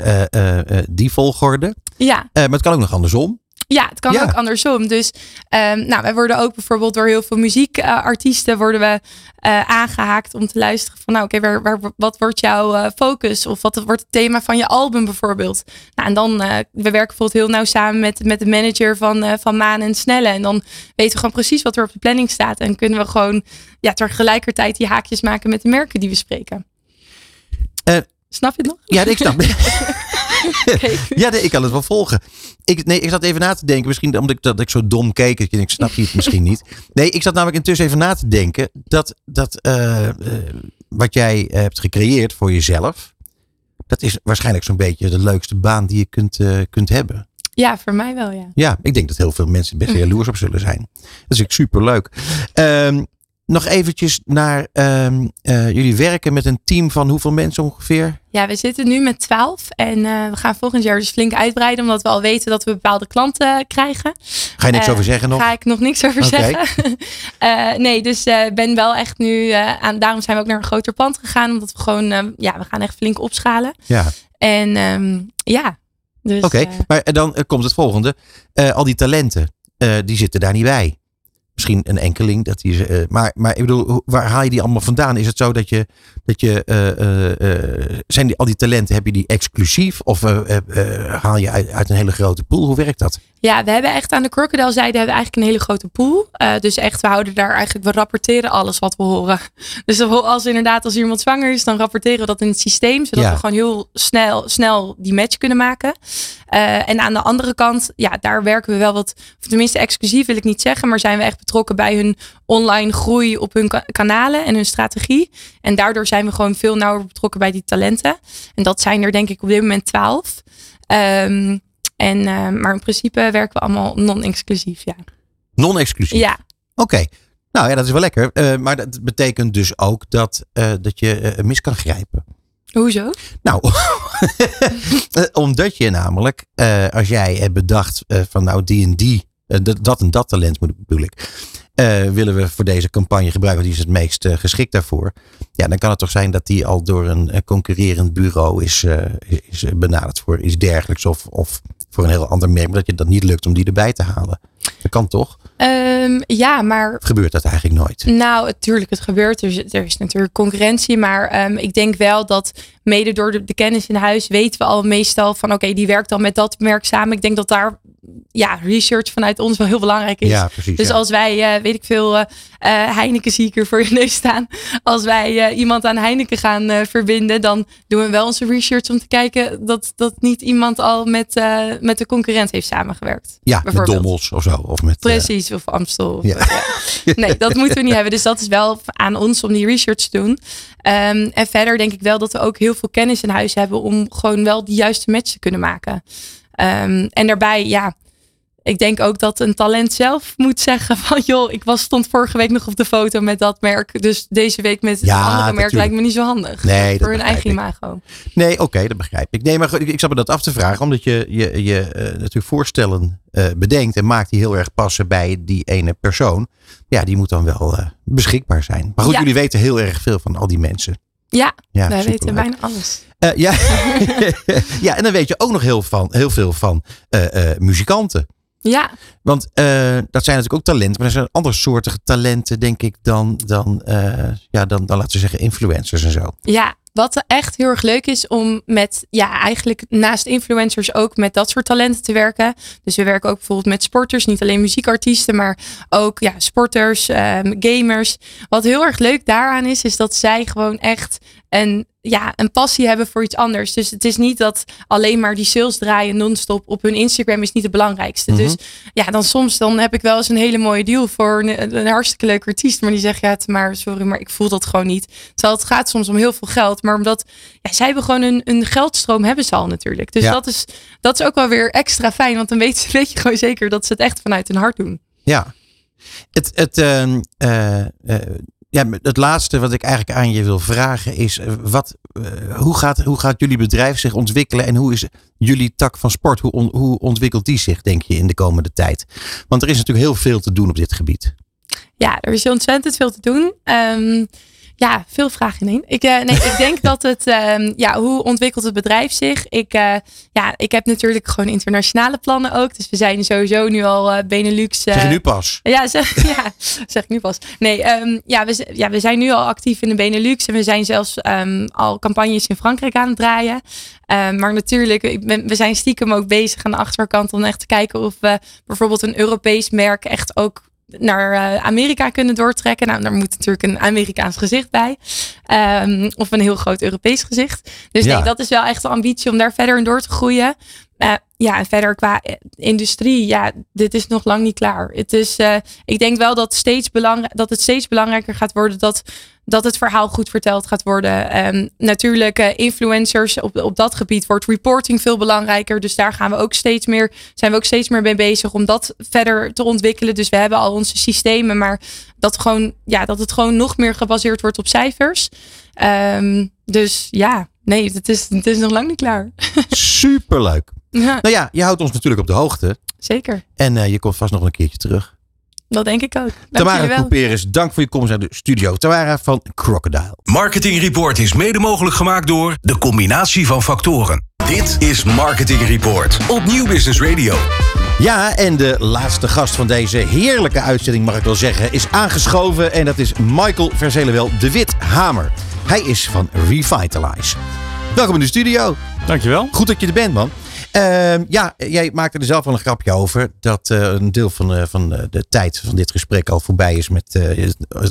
die volgorde. ja, maar het kan ook nog andersom. Ja, het kan Ja. ook andersom. Dus ehm, nou, wij worden ook bijvoorbeeld door heel veel muziekartiesten worden we eh, aangehaakt om te luisteren van nou oké, waar, waar, wat wordt jouw eh, focus? Of wat wordt het thema van je album bijvoorbeeld? Nou, en dan, eh, we werken bijvoorbeeld heel nauw samen met, met de manager van, van Maan en Snelle. En dan weten we gewoon precies wat er op de planning staat. En kunnen we gewoon ja, tegelijkertijd die haakjes maken met de merken die we spreken. Snap je het nog? Ja, ik snap. Ja, nee, ik kan het wel volgen. Ik, nee, ik zat even na te denken. Misschien omdat ik, dat ik zo dom keek. Ik, ik snap je het misschien niet. Nee, ik zat namelijk intussen even na te denken. Dat, dat eh, eh, wat jij hebt gecreëerd voor jezelf. Dat is waarschijnlijk zo'n beetje de leukste baan die je kunt, eh, kunt hebben. Ja, voor mij wel, ja. Ja, ik denk dat heel veel mensen best jaloers op zullen zijn. Dat is natuurlijk superleuk. Ehm nog eventjes naar ehm, eh, jullie werken met een team van hoeveel mensen ongeveer? Ja, we zitten nu met 12 en eh, we gaan volgend jaar dus flink uitbreiden, omdat we al weten dat we bepaalde klanten krijgen. Ga je niks Eh, over zeggen nog? Ga ik nog niks over zeggen. Nee, dus ben wel echt nu aan. Daarom zijn we ook naar een groter pand gegaan, omdat we gewoon, ja, we gaan echt flink opschalen. Ja, En ehm, ja, dus. oké. Maar dan komt het volgende. Al die talenten, die zitten daar niet bij. Misschien een enkeling. Dat die, eh, maar, maar ik bedoel, waar haal je die allemaal vandaan? Is het zo dat je, dat je eh, eh, zijn die, al die talenten, heb je die exclusief? Of haal je uit, uit een hele grote pool? Hoe werkt dat? Ja, we hebben echt aan de Crocodile zijde hebben we eigenlijk een hele grote pool. Dus echt, we houden daar eigenlijk, we rapporteren alles wat we horen. Dus als inderdaad, als iemand zwanger is, dan rapporteren we dat in het systeem. Zodat Ja. we gewoon heel snel, snel die match kunnen maken. En aan de andere kant, ja, daar werken we wel wat, of tenminste exclusief wil ik niet zeggen, maar zijn we echt betrokken bij hun online groei op hun ka- kanalen en hun strategie. En daardoor zijn we gewoon veel nauwer betrokken bij die talenten. En dat zijn er denk ik op dit moment twaalf. Ehm, en, eh, maar in principe werken we allemaal non-exclusief, ja. Non-exclusief? Ja, Oké. Nou ja, dat is wel lekker. Eh, maar dat betekent dus ook dat, eh, dat je mis kan grijpen. hoezo? Nou, omdat je namelijk, als jij hebt bedacht van nou die en die, dat- dat en dat talent moet bedoel ik, eh, willen we voor deze campagne gebruiken, die is het meest eh, geschikt daarvoor. Ja, dan kan het toch zijn dat die al door een eh, concurrerend bureau is, eh, is benaderd voor iets dergelijks of, of voor een heel ander merk, maar dat je dat niet lukt om die erbij te halen. Dat kan toch? Ehm, ja, maar gebeurt dat eigenlijk nooit? Nou, natuurlijk, het gebeurt. Er, is- er is natuurlijk concurrentie. Maar ehm, ik denk wel dat mede door de, de kennis in huis weten we al meestal van oké, die werkt dan met dat merk samen. Ik denk dat daar ja, research vanuit ons wel heel belangrijk is. Ja, precies. Dus ja. als wij, eh, weet ik veel, eh eh, Heineken zie ik hier voor je neus staan. Als wij iemand aan Heineken gaan verbinden, dan doen we wel onze research om te kijken dat, dat niet iemand al met, met de concurrent heeft samengewerkt. ja, met dommels of zo. Of met, Precies, of Amstel. of- Ja. ja. Nee, dat moeten we niet hebben. Dus dat is wel aan ons om die research te doen. Ehm, en verder denk ik wel dat we ook heel veel kennis in huis hebben om gewoon wel de juiste match te kunnen maken. Ehm, en daarbij, ja, ik denk ook dat een talent zelf moet zeggen van joh, ik was, stond vorige week nog op de foto met dat merk. Dus deze week met het andere merk natuurlijk. lijkt me niet zo handig. Nee, voor hun eigen ik. imago. Nee, oké, dat begrijp ik. Nee, maar ik, ik zat me dat af te vragen, omdat je, je, je eh, natuurlijk voorstellen eh, bedenkt en maakt die heel erg passen bij die ene persoon. Ja, die moet dan wel eh, beschikbaar zijn. Maar goed, Ja. jullie weten heel erg veel van al die mensen. Ja, Ja, wij weten bijna alles. Eh, ja. ja, en dan weet je ook nog heel, van, heel veel van eh, eh, muzikanten. Ja, Want dat zijn natuurlijk ook talenten, maar er zijn andere soortige talenten, denk ik, dan, dan, ja, dan, dan laten we zeggen influencers en zo. Ja, wat echt heel erg leuk is om met, ja, eigenlijk naast influencers ook met dat soort talenten te werken. Dus we werken ook bijvoorbeeld met sporters, niet alleen muziekartiesten, maar ook ja, sporters, ehm, gamers. Wat heel erg leuk daaraan is, is dat zij gewoon echt een, ja, een passie hebben voor iets anders. Dus het is niet dat alleen maar die sales draaien non-stop op hun Instagram is niet het belangrijkste. Mhm. Dus ja, dan soms dan heb ik wel eens een hele mooie deal voor een, een hartstikke leuke artiest. Maar die zegt, ja, maar sorry, maar ik voel dat gewoon niet. Terwijl het gaat soms om heel veel geld. Maar omdat ja, zij hebben gewoon een, een geldstroom hebben ze al natuurlijk. Dus Ja. dat, is, dat is ook wel weer extra fijn. Want dan weet, weet je gewoon zeker dat ze het echt vanuit hun hart doen. Ja. Het, het, ehm, eh, eh, ja, het laatste wat ik eigenlijk aan je wil vragen is: eh, wat, eh, hoe, gaat, hoe gaat jullie bedrijf zich ontwikkelen en hoe is jullie tak van sport? Hoe, hoe ontwikkelt die zich, denk je, in de komende tijd? Want er is natuurlijk heel veel te doen op dit gebied. Ja, er is ontzettend veel te doen. Ehm, ja, veel vragen in één. Ik, eh, nee, ik denk dat het, ehm, ja, hoe ontwikkelt het bedrijf zich? Ik, eh, ja, ik heb natuurlijk gewoon internationale plannen ook. Dus we zijn sowieso nu al eh, Benelux. Zeg je nu pas? Ja, zeg, ja, zeg ik nu pas. Nee, ehm, ja, we, ja, we zijn nu al actief in de Benelux. En we zijn zelfs ehm, al campagnes in Frankrijk aan het draaien. Maar natuurlijk, ik ben, we zijn stiekem ook bezig aan de achterkant om echt te kijken of we bijvoorbeeld een Europees merk echt ook naar eh, Amerika kunnen doortrekken. Nou, daar moet natuurlijk een Amerikaans gezicht bij. Ehm, of een heel groot Europees gezicht. Dus Ja. nee, dat is wel echt de ambitie om daar verder in door te groeien. Eh, ja, en verder qua eh, industrie, ja, dit is nog lang niet klaar. Het is, uh, ik denk wel dat, steeds belangrijk, dat het steeds belangrijker gaat worden dat, dat het verhaal goed verteld gaat worden. Um, natuurlijk, uh, influencers op, op dat gebied wordt reporting veel belangrijker. Dus daar gaan we ook steeds meer, zijn we ook steeds meer mee bezig om dat verder te ontwikkelen. Dus we hebben al onze systemen, maar dat, gewoon, ja, dat het gewoon nog meer gebaseerd wordt op cijfers. Um, dus ja, nee, het is, het is nog lang niet klaar. Superleuk. Ja. Nou ja, je houdt ons natuurlijk op de hoogte. Zeker. En uh, je komt vast nog een keertje terug. Dat denk ik ook. Dank Tamara Couperus, dank voor je komst naar de studio. Tamara van Crocodile. Marketing Report is mede mogelijk gemaakt door de combinatie van factoren. Dit is Marketing Report op Nieuw Business Radio. Ja, en de laatste gast van deze heerlijke uitzending, mag ik wel zeggen, is aangeschoven. En dat is Michael Verzelenwel de Wit Hamer. Hij is van Revitalize. Welkom in de studio. Dankjewel. Goed dat je er bent, man. Uh, ja, jij maakte er zelf wel een grapje over. Dat uh, een deel van, uh, van de tijd van dit gesprek al voorbij is met,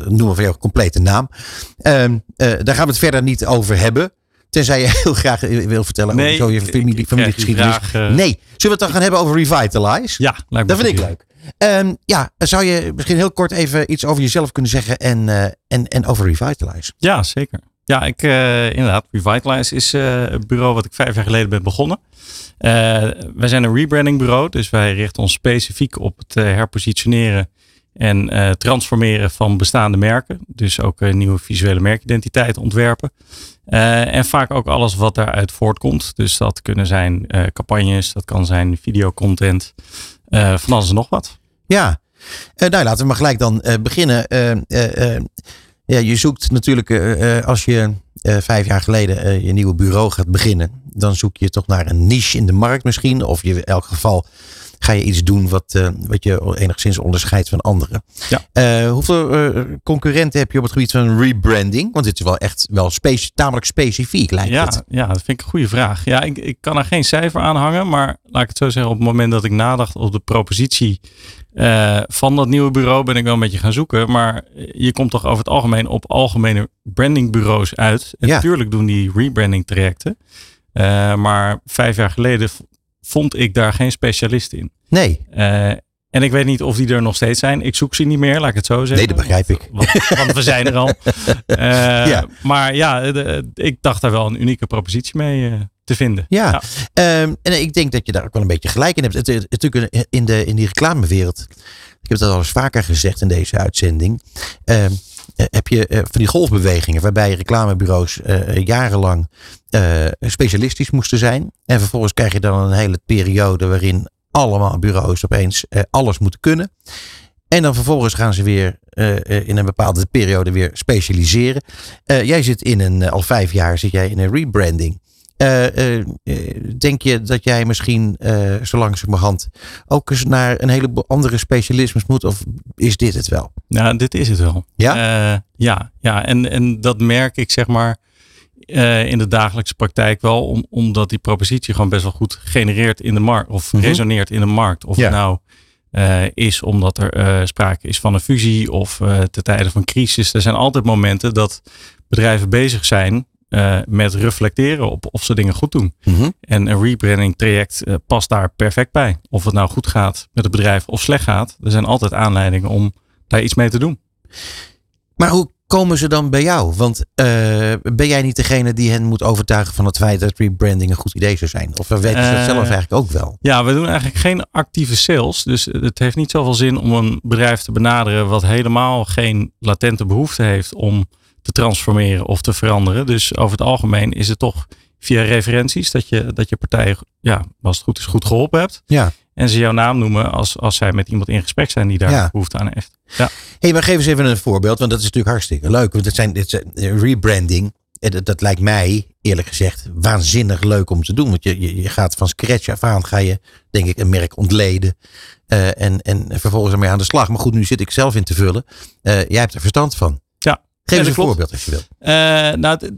noemen we jouw complete naam. Ehm, daar gaan we het verder niet over hebben. Tenzij je heel graag wil vertellen nee, over zo je familie, familiegeschiedenis. Nee, zullen we het dan gaan hebben over Revitalize? Ja, lijkt me Dat vind ik leuk. Um, ja, zou je misschien heel kort even iets over jezelf kunnen zeggen en, en, en over Revitalize? Ja, zeker. Ja, ik, inderdaad, Revitalize is het bureau wat ik vijf jaar geleden ben begonnen. Uh, wij zijn een rebranding bureau, dus wij richten ons specifiek op het uh, herpositioneren en uh, transformeren van bestaande merken. Dus ook nieuwe visuele merkidentiteiten ontwerpen. en vaak ook alles wat daaruit voortkomt. Dus dat kunnen zijn campagnes, dat kan zijn videocontent, van alles en nog wat. Ja, nou laten we maar gelijk dan beginnen. Ja, je zoekt natuurlijk als je vijf jaar geleden je nieuwe bureau gaat beginnen dan zoek je toch naar een niche in de markt misschien. Of je, in elk geval ga je iets doen wat, uh, wat je enigszins onderscheidt van anderen. Ja. Uh, hoeveel uh, concurrenten heb je op het gebied van rebranding? Want dit is wel echt wel speci tamelijk specifiek lijkt ja, het. Ja, dat vind ik een goede vraag. Ja, ik, ik kan er geen cijfer aan hangen. Maar laat ik het zo zeggen, op het moment dat ik nadacht op de propositie van dat nieuwe bureau ben ik wel een beetje gaan zoeken. Maar je komt toch over het algemeen op algemene brandingbureaus uit. En natuurlijk doen die rebranding trajecten. Uh, maar vijf jaar geleden vond ik daar geen specialist in. Nee. Uh, en ik weet niet of die er nog steeds zijn. Ik zoek ze niet meer, laat ik het zo zeggen. Nee, dat begrijp ik. Want, want we zijn er al. Uh, ja. Maar ja, de, ik dacht daar wel een unieke propositie mee te vinden. Ja, ja. Um, en ik denk dat je daar ook wel een beetje gelijk in hebt. Het, het, natuurlijk in, de, in die reclamewereld. Ik heb dat al eens vaker gezegd in deze uitzending. Um, heb je uh, van die golfbewegingen waarbij reclamebureaus uh, jarenlang specialistisch moesten zijn. En vervolgens krijg je dan een hele periode waarin allemaal bureaus opeens alles moeten kunnen. En dan vervolgens gaan ze weer in een bepaalde periode weer specialiseren. jij zit in een, al vijf jaar zit jij in een rebranding. Uh, uh, denk je dat jij misschien uh, zo langzamerhand ook eens naar een heleboel andere specialismes moet? Of is dit het wel? Nou, dit is het wel. Ja? ja, ja. En, en dat merk ik zeg maar in de dagelijkse praktijk wel. Om, omdat die propositie gewoon best wel goed genereert in de markt. Of mm -hmm. resoneert in de markt. Of ja. nou is omdat er sprake is van een fusie of te tijden van crisis. Er zijn altijd momenten dat bedrijven bezig zijn uh, met reflecteren op of ze dingen goed doen. Mm -hmm. En een rebranding traject uh, past daar perfect bij. Of het nou goed gaat met het bedrijf of slecht gaat. Er zijn altijd aanleidingen om daar iets mee te doen. Maar hoe komen ze dan bij jou? Want uh, ben jij niet degene die hen moet overtuigen van het feit dat rebranding een goed idee zou zijn? Of weten ze dat zelf eigenlijk ook wel? Ja, we doen eigenlijk geen actieve sales. Dus het heeft niet zoveel zin om een bedrijf te benaderen wat helemaal geen latente behoefte heeft om te transformeren of te veranderen. Dus over het algemeen is het toch via referenties dat je, dat je partij, ja, als het goed is, goed geholpen hebt. Ja. En ze jouw naam noemen als, als zij met iemand in gesprek zijn die daar ja. behoefte aan heeft. Ja. hey, maar geef eens even een voorbeeld, want dat is natuurlijk hartstikke leuk. Want het zijn, dit zijn rebranding. Dat, dat lijkt mij, eerlijk gezegd, waanzinnig leuk om te doen. Want je, je, je gaat van scratch af aan, ga je, denk ik, een merk ontleden. Uh, en, en vervolgens ermee aan de slag. Maar goed, nu zit ik zelf in te vullen. Uh, jij hebt er verstand van. Geef eens een klopt. voorbeeld als je wil. Uh, nou, het,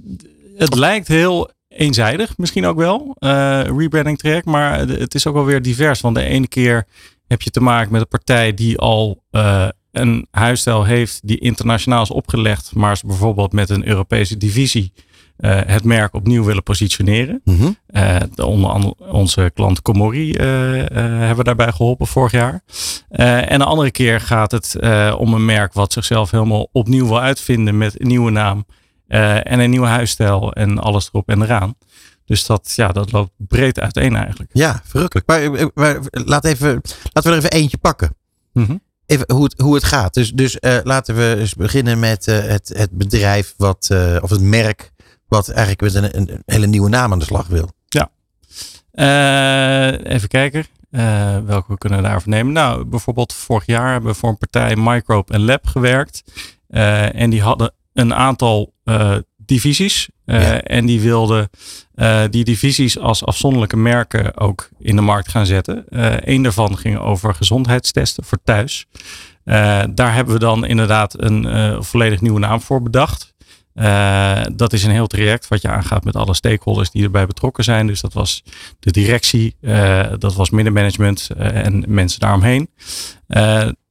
het, lijkt heel eenzijdig, misschien ook wel, uh, rebranding traject, maar het is ook wel weer divers. Want de ene keer heb je te maken met een partij die al uh, een huisstijl heeft die internationaal is opgelegd, maar bijvoorbeeld met een Europese divisie eh, het merk opnieuw willen positioneren. Mhm. Eh, de, onder andere onze klant Comori eh, hebben we daarbij geholpen vorig jaar. En de andere keer gaat het om een merk wat zichzelf helemaal opnieuw wil uitvinden met een nieuwe naam en een nieuwe huisstijl en alles erop en eraan. Dus dat, ja, dat loopt breed uiteen eigenlijk. Ja, verrukkelijk. Maar, maar laat even, laten we er even eentje pakken. Mhm. Even hoe het, hoe het gaat. Dus, dus laten we eens beginnen met het, het bedrijf wat, of het merk wat eigenlijk met een, hele nieuwe naam aan de slag wil. Eh, even kijken. eh, welke we kunnen daarvoor nemen. Nou, bijvoorbeeld vorig jaar hebben we voor een partij Microbe en Lab gewerkt. Eh, en die hadden een aantal divisies. Ja. En die wilden die divisies als afzonderlijke merken ook in de markt gaan zetten. Eén daarvan ging over gezondheidstesten voor thuis. Daar hebben we dan inderdaad een volledig nieuwe naam voor bedacht. Eh, dat is een heel traject wat je aangaat met alle stakeholders die erbij betrokken zijn. Dus dat was de directie, eh, dat was middenmanagement eh, en mensen daaromheen.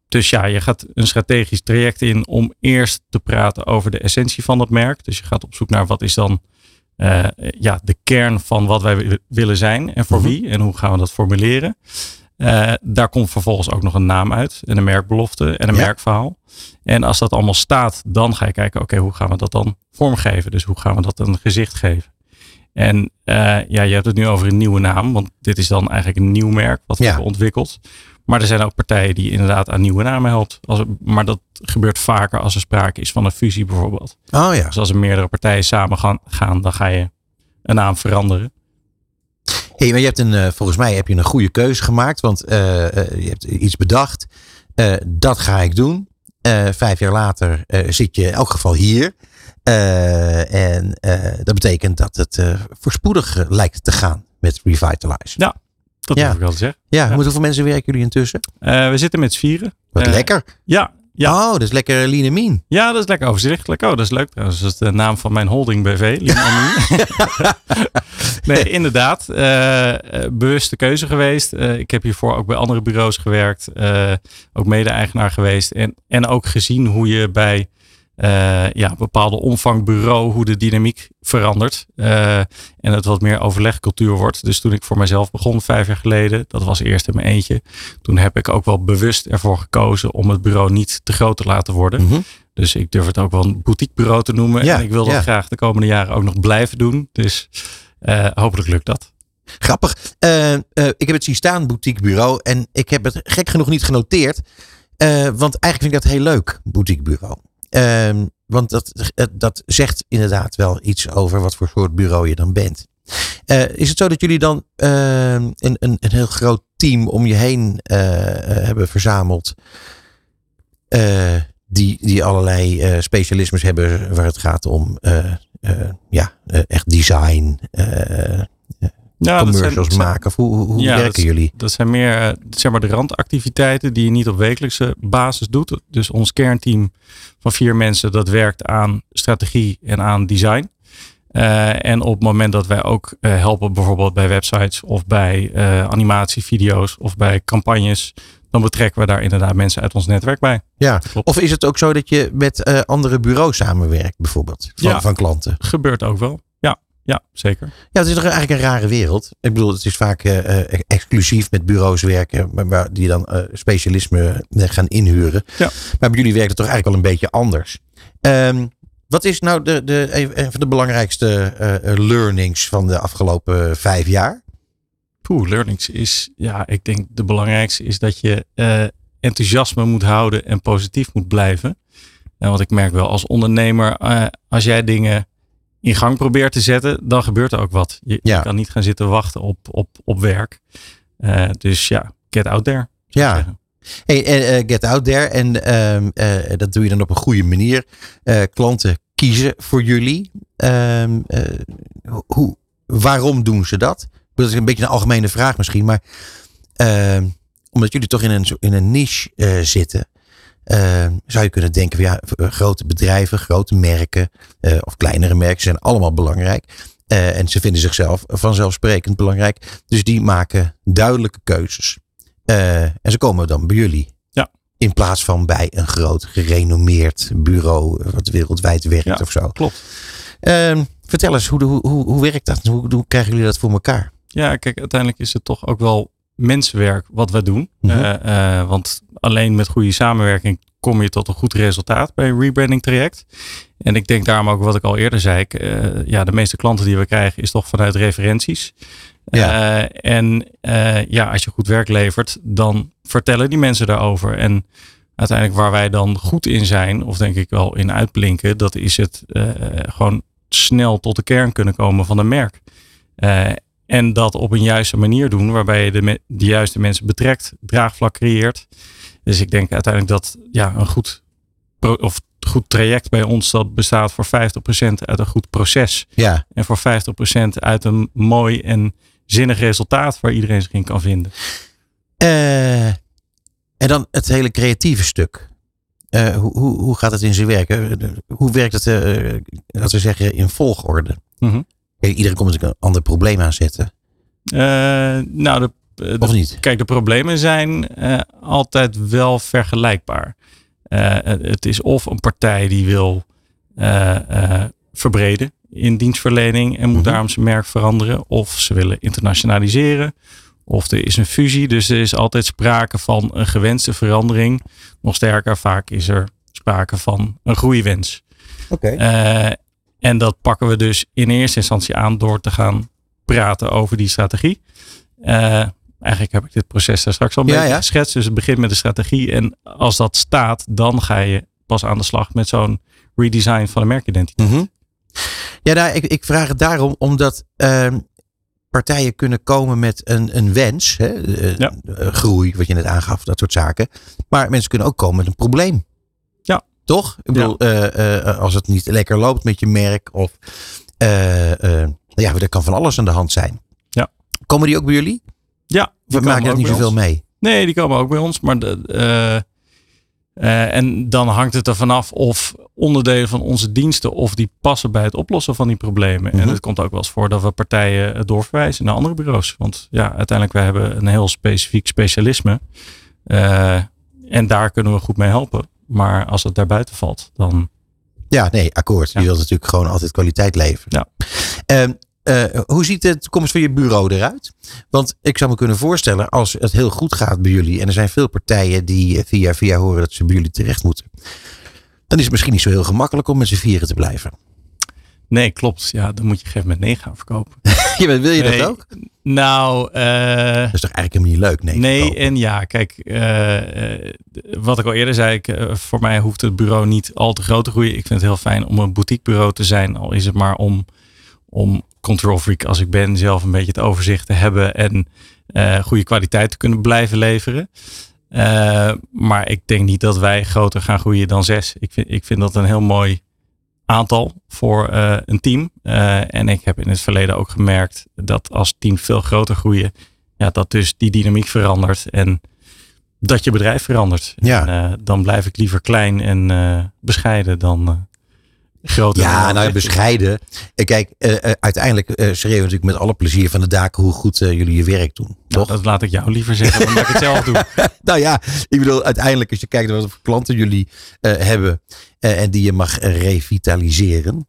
Dus ja, je gaat een strategisch traject in om eerst te praten over de essentie van dat merk. Dus je gaat op zoek naar wat is dan ja, de kern van wat wij wi- willen zijn en voor Mhm. wie en hoe gaan we dat formuleren. Eh, daar komt vervolgens ook nog een naam uit en een merkbelofte en een Ja. merkverhaal. En als dat allemaal staat, dan ga je kijken, oké, hoe gaan we dat dan vormgeven? Dus hoe gaan we dat een gezicht geven? En eh, ja, je hebt het nu over een nieuwe naam, want dit is dan eigenlijk een nieuw merk wat we Ja. hebben ontwikkeld. Maar er zijn ook partijen die inderdaad aan nieuwe namen helpt. Als, maar dat gebeurt vaker als er sprake is van een fusie bijvoorbeeld. Oh ja. Dus als er meerdere partijen samen gaan, gaan dan ga je een naam veranderen. Hey, maar je hebt een, eh, volgens mij heb je een goede keuze gemaakt. Want eh, eh, je hebt iets bedacht. Dat ga ik doen. Vijf jaar later zit je in elk geval hier. En dat betekent dat het voorspoedig lijkt te gaan met Revitalize. Dat Ja. ik wel te zeggen. Ja, Ja. hoeveel mensen werken jullie intussen? We zitten met z'n vieren. Wat lekker. Ja, ja. Oh, dat is lekker lean mean. ja, dat is lekker overzichtelijk. Oh, dat is leuk trouwens. Dat is de naam van mijn holding BV. Lean nee, inderdaad. eh, eh, bewuste keuze geweest. Eh, ik heb hiervoor ook bij andere bureaus gewerkt. eh, ook mede-eigenaar geweest. En, en ook gezien hoe je bij eh, ja, bepaalde omvang bureau, hoe de dynamiek verandert. eh, en het wat meer overlegcultuur wordt. Dus toen ik voor mezelf begon, vijf jaar geleden, dat was eerst in mijn eentje. Toen heb ik ook wel bewust ervoor gekozen om het bureau niet te groot te laten worden. Mhm. Dus ik durf het ook wel een boutiquebureau te noemen. Ja, en ik wil dat ja. graag de komende jaren ook nog blijven doen. Dus eh, hopelijk lukt dat. Grappig. Ik heb het zien staan, boutique bureau. En ik heb het gek genoeg niet genoteerd. Want eigenlijk vind ik dat heel leuk, boutique Ehm, want dat, dat zegt inderdaad wel iets over wat voor soort bureau je dan bent. Eh, is het zo dat jullie dan ehm, een, een, een heel groot team om je heen eh, eh, hebben verzameld? die, die allerlei specialismes hebben waar het gaat om ja, echt design, Ja, commercials zijn, maken? Of hoe, hoe Ja, werken dat jullie? Dat zijn meer eh, zeg maar de randactiviteiten die je niet op wekelijkse basis doet. Dus ons kernteam van vier mensen dat werkt aan strategie en aan design. Eh, en op het moment dat wij ook eh, helpen bijvoorbeeld bij websites of bij animatievideo's of bij campagnes, dan betrekken we daar inderdaad mensen uit ons netwerk bij. Ja. Klopt. Of is het ook zo dat je met andere bureaus samenwerkt, bijvoorbeeld? Van, Ja. van klanten? Gebeurt ook wel. Ja, zeker. Ja, het is toch eigenlijk een rare wereld. Ik bedoel, het is vaak eh, eh, exclusief met bureaus werken, maar waar die dan eh, specialisme gaan inhuren. Ja. Maar bij jullie werkt het toch eigenlijk wel een beetje anders. Ehm, wat is nou de, de, een van de belangrijkste learnings van de afgelopen vijf jaar? Poeh, learnings is, ja, ik denk de belangrijkste is dat je enthousiasme moet houden en positief moet blijven. En wat ik merk wel als ondernemer, als jij dingen in gang probeert te zetten, dan gebeurt er ook wat. Je, Ja. je kan niet gaan zitten wachten op, op, op werk. Eh, dus ja, get out there. Ja. zeggen. Hey, eh, get out there. En ehm, eh, dat doe je dan op een goede manier. Klanten kiezen voor jullie. Ehm, eh, hoe, waarom doen ze dat? Dat is een beetje een algemene vraag misschien. Maar ehm, omdat jullie toch in een, in een niche zitten. Ehm, zou je kunnen denken van ja, v- grote bedrijven, grote merken eh, of kleinere merken zijn allemaal belangrijk. Eh, en ze vinden zichzelf vanzelfsprekend belangrijk. Dus die maken duidelijke keuzes. Eh, en ze komen dan bij jullie. Ja. In plaats van bij een groot gerenommeerd bureau wat wereldwijd werkt Ja. of zo. Klopt. Ehm, vertel eens, hoe, hoe, hoe, hoe werkt dat? Hoe, hoe krijgen jullie dat voor elkaar? Ja, kijk, uiteindelijk is het toch ook wel mensenwerk wat we doen. Mhm. Eh, eh, want alleen met goede samenwerking kom je tot een goed resultaat bij een rebranding traject. En ik denk daarom ook wat ik al eerder zei. ik, eh, ja, de meeste klanten die we krijgen is toch vanuit referenties. Ja. En ja, als je goed werk levert, dan vertellen die mensen daarover. En uiteindelijk waar wij dan goed in zijn, of denk ik wel in uitblinken, dat is het gewoon snel tot de kern kunnen komen van een merk. En dat op een juiste manier doen, waarbij je de, de juiste mensen betrekt, draagvlak creëert. Dus ik denk uiteindelijk dat ja, een goed, pro- of goed traject bij ons, dat bestaat voor 50% uit een goed proces. Ja, En voor 50% uit een mooi en zinnig resultaat waar iedereen zich in kan vinden. Eh, en dan het hele creatieve stuk. Eh, hoe, hoe, hoe gaat het in zijn werk? Eh, Hoe werkt het, eh, laten we zeggen, in volgorde? Mhm. Kijk, iedereen komt natuurlijk een ander probleem aanzetten. Eh, nou, de, de- Of niet? Kijk, de problemen zijn eh, altijd wel vergelijkbaar. Eh, het is of een partij die wil eh, eh, verbreden in dienstverlening en moet Mhm. daarom zijn merk veranderen. Of ze willen internationaliseren. Of er is een fusie. Dus er is altijd sprake van een gewenste verandering. Nog sterker, vaak is er sprake van een groeiwens. Oké. Eh, en dat pakken we dus in eerste instantie aan door te gaan praten over die strategie. Eh, eigenlijk heb ik dit proces daar straks al een Ja, beetje ja. geschetst. Dus het begint met de strategie. En als dat staat, dan ga je pas aan de slag met zo'n redesign van de merkidentiteit. Mhm. Ja, nou, ik, ik vraag het daarom omdat ehm, partijen kunnen komen met een, een wens, hè, eh, Ja. groei, wat je net aangaf, dat soort zaken. Maar mensen kunnen ook komen met een probleem. Toch? Ik bedoel, eh, eh, als het niet lekker loopt met je merk of eh, eh, ja, er kan van alles aan de hand zijn. Ja. Komen die ook bij jullie? Ja, We maken er niet zoveel ons. mee. Nee, die komen ook bij ons. Maar de, eh, eh, en dan hangt het er vanaf of onderdelen van onze diensten of die passen bij het oplossen van die problemen. Mhm. En het komt ook wel eens voor dat we partijen eh, doorverwijzen naar andere bureaus. Want ja, uiteindelijk wij hebben een heel specifiek specialisme. Eh, en daar kunnen we goed mee helpen. Maar als het daarbuiten valt, dan Ja, nee, akkoord. Ja. Je wilt natuurlijk gewoon altijd kwaliteit leveren. Ja. Ehm, eh, hoe ziet de toekomst van je bureau eruit? Want ik zou me kunnen voorstellen, als het heel goed gaat bij jullie, en er zijn veel partijen die eh, via via horen dat ze bij jullie terecht moeten, dan is het misschien niet zo heel gemakkelijk om met z'n vieren te blijven. Nee, klopt. Ja, dan moet je op een gegeven moment nee gaan verkopen. Wil je Nee. dat ook? Nou, eh, Dat is toch eigenlijk helemaal niet leuk? Nee. Nee, en ja, kijk, eh, eh, wat ik al eerder zei, ik, voor mij hoeft het bureau niet al te groot te groeien. Ik vind het heel fijn om een boutiquebureau te zijn, al is het maar om, om control freak als ik ben, zelf een beetje het overzicht te hebben en goede kwaliteit te kunnen blijven leveren. Maar ik denk niet dat wij groter gaan groeien dan zes. Ik vind, ik vind dat een heel mooi aantal voor eh, een team. Eh, en ik heb in het verleden ook gemerkt dat als teams veel groter groeien, ja, dat dus die dynamiek verandert en dat je bedrijf verandert. Ja. En, eh, dan blijf ik liever klein en bescheiden dan Ja, nou echt- bescheiden. Eh, Kijk, eh, eh, uiteindelijk eh schreeuwen we natuurlijk met alle plezier van de daken hoe goed jullie je werk doen. Nou, Toch? dat laat ik jou liever zeggen dan dat ik het zelf doe. Nou ja, ik bedoel, uiteindelijk als je kijkt naar wat voor klanten jullie hebben en die je mag revitaliseren,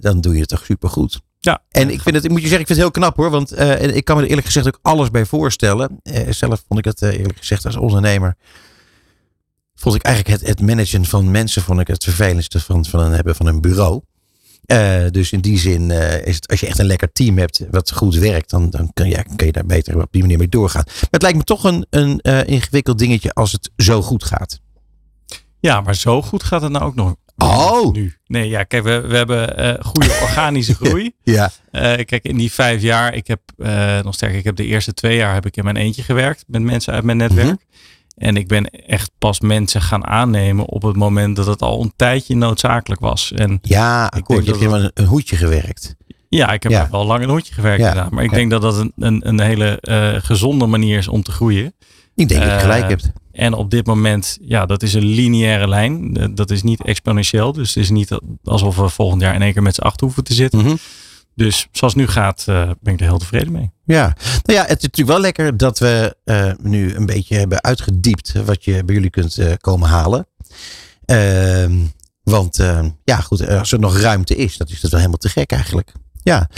dan doe je het toch supergoed. Ja. En ik vind het, ik moet je zeggen, ik vind het heel knap hoor, want ik kan me er eerlijk gezegd ook alles bij voorstellen. Zelf vond ik het eerlijk gezegd als ondernemer, vond ik eigenlijk het, het managen van mensen, vond ik het vervelendste van, van een, hebben van een bureau. Eh, dus in die zin eh, is het, als je echt een lekker team hebt wat goed werkt, dan, dan kun, je, kun je daar beter op die manier mee doorgaan. Maar het lijkt me toch een, een eh, ingewikkeld dingetje als het zo goed gaat. Ja, maar zo goed gaat het nou ook nog. Oh! Nu. Nee, ja, kijk, we, we hebben goede organische groei. Ja. Kijk, in die vijf jaar, ik heb nog sterker, ik heb de eerste twee jaar heb ik in mijn eentje gewerkt met mensen uit mijn netwerk. Mhm. En ik ben echt pas mensen gaan aannemen op het moment dat het al een tijdje noodzakelijk was. En Ja, akkoord. Je hebt helemaal een, hoedje gewerkt. ja, ik heb Ja. wel lang een hoedje gewerkt Ja. inderdaad. Maar ik Ja. denk dat dat een, een, een hele eh, gezonde manier is om te groeien. Ik denk dat je Eh, gelijk hebt. En op dit moment, ja, dat is een lineaire lijn. Dat is niet exponentieel. Dus het is niet alsof we volgend jaar in één keer met z'n acht hoeven te zitten. Mhm. Dus zoals het nu gaat, eh, ben ik er heel tevreden mee. Ja, nou ja, het is natuurlijk wel lekker dat we eh, nu een beetje hebben uitgediept wat je bij jullie kunt eh, komen halen. Ehm, Want ja, goed, als er nog ruimte is, dat is dat wel helemaal te gek eigenlijk. Ja,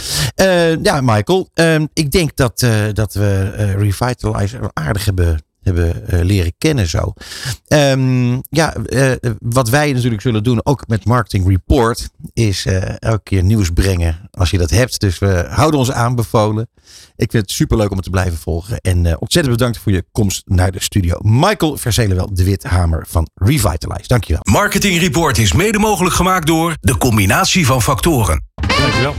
ja Michael. Uh, ik denk dat, dat we Revitalize aardig hebben hebben uh, leren kennen zo. Um, ja, uh, wat wij natuurlijk zullen doen, ook met Marketing Report, is uh, elke keer nieuws brengen als je dat hebt. Dus we houden ons aanbevolen. Ik vind het superleuk om het te blijven volgen. En ontzettend bedankt voor je komst naar de studio. Michael Verzelenwel, de Withamer van Revitalize. Dankjewel. Marketing Report is mede mogelijk gemaakt door de combinatie van factoren. Dankjewel.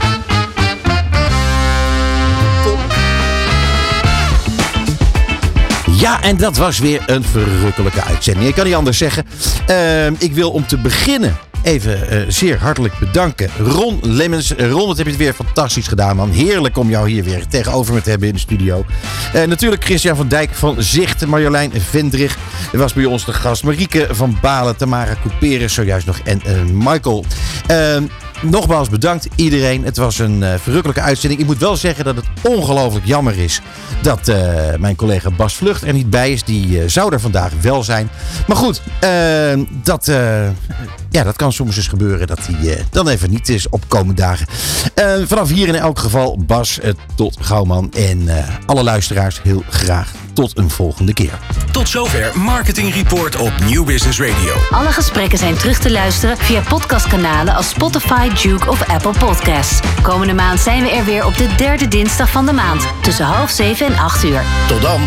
Ja, en dat was weer een verrukkelijke uitzending. Ik kan niet anders zeggen. Uh, ik wil om te beginnen even uh, zeer hartelijk bedanken. Ron Lemmens. Ron, wat heb je het weer fantastisch gedaan, man. Heerlijk om jou hier weer tegenover me te hebben in de studio. Uh, natuurlijk Christian van Dijk van Zicht. Marjolein Vendrig was bij ons de gast. Marieke van Balen. Tamara Couperus zojuist nog. En Michael. Nogmaals bedankt iedereen. Het was een uh, verrukkelijke uitzending. Ik moet wel zeggen dat het ongelooflijk jammer is dat uh, mijn collega Bas Vlucht er niet bij is. Die uh, zou er vandaag wel zijn. Maar goed, dat, ja, dat kan soms eens gebeuren dat hij dan even niet is op komende dagen. vanaf hier in elk geval Bas tot Gouwman en alle luisteraars heel graag tot een volgende keer. Tot zover Marketing Report op New Business Radio. Alle gesprekken zijn terug te luisteren via podcastkanalen als Spotify, Duke of Apple Podcasts. Komende maand zijn we er weer op de derde dinsdag van de maand tussen half zeven en acht uur. Tot dan.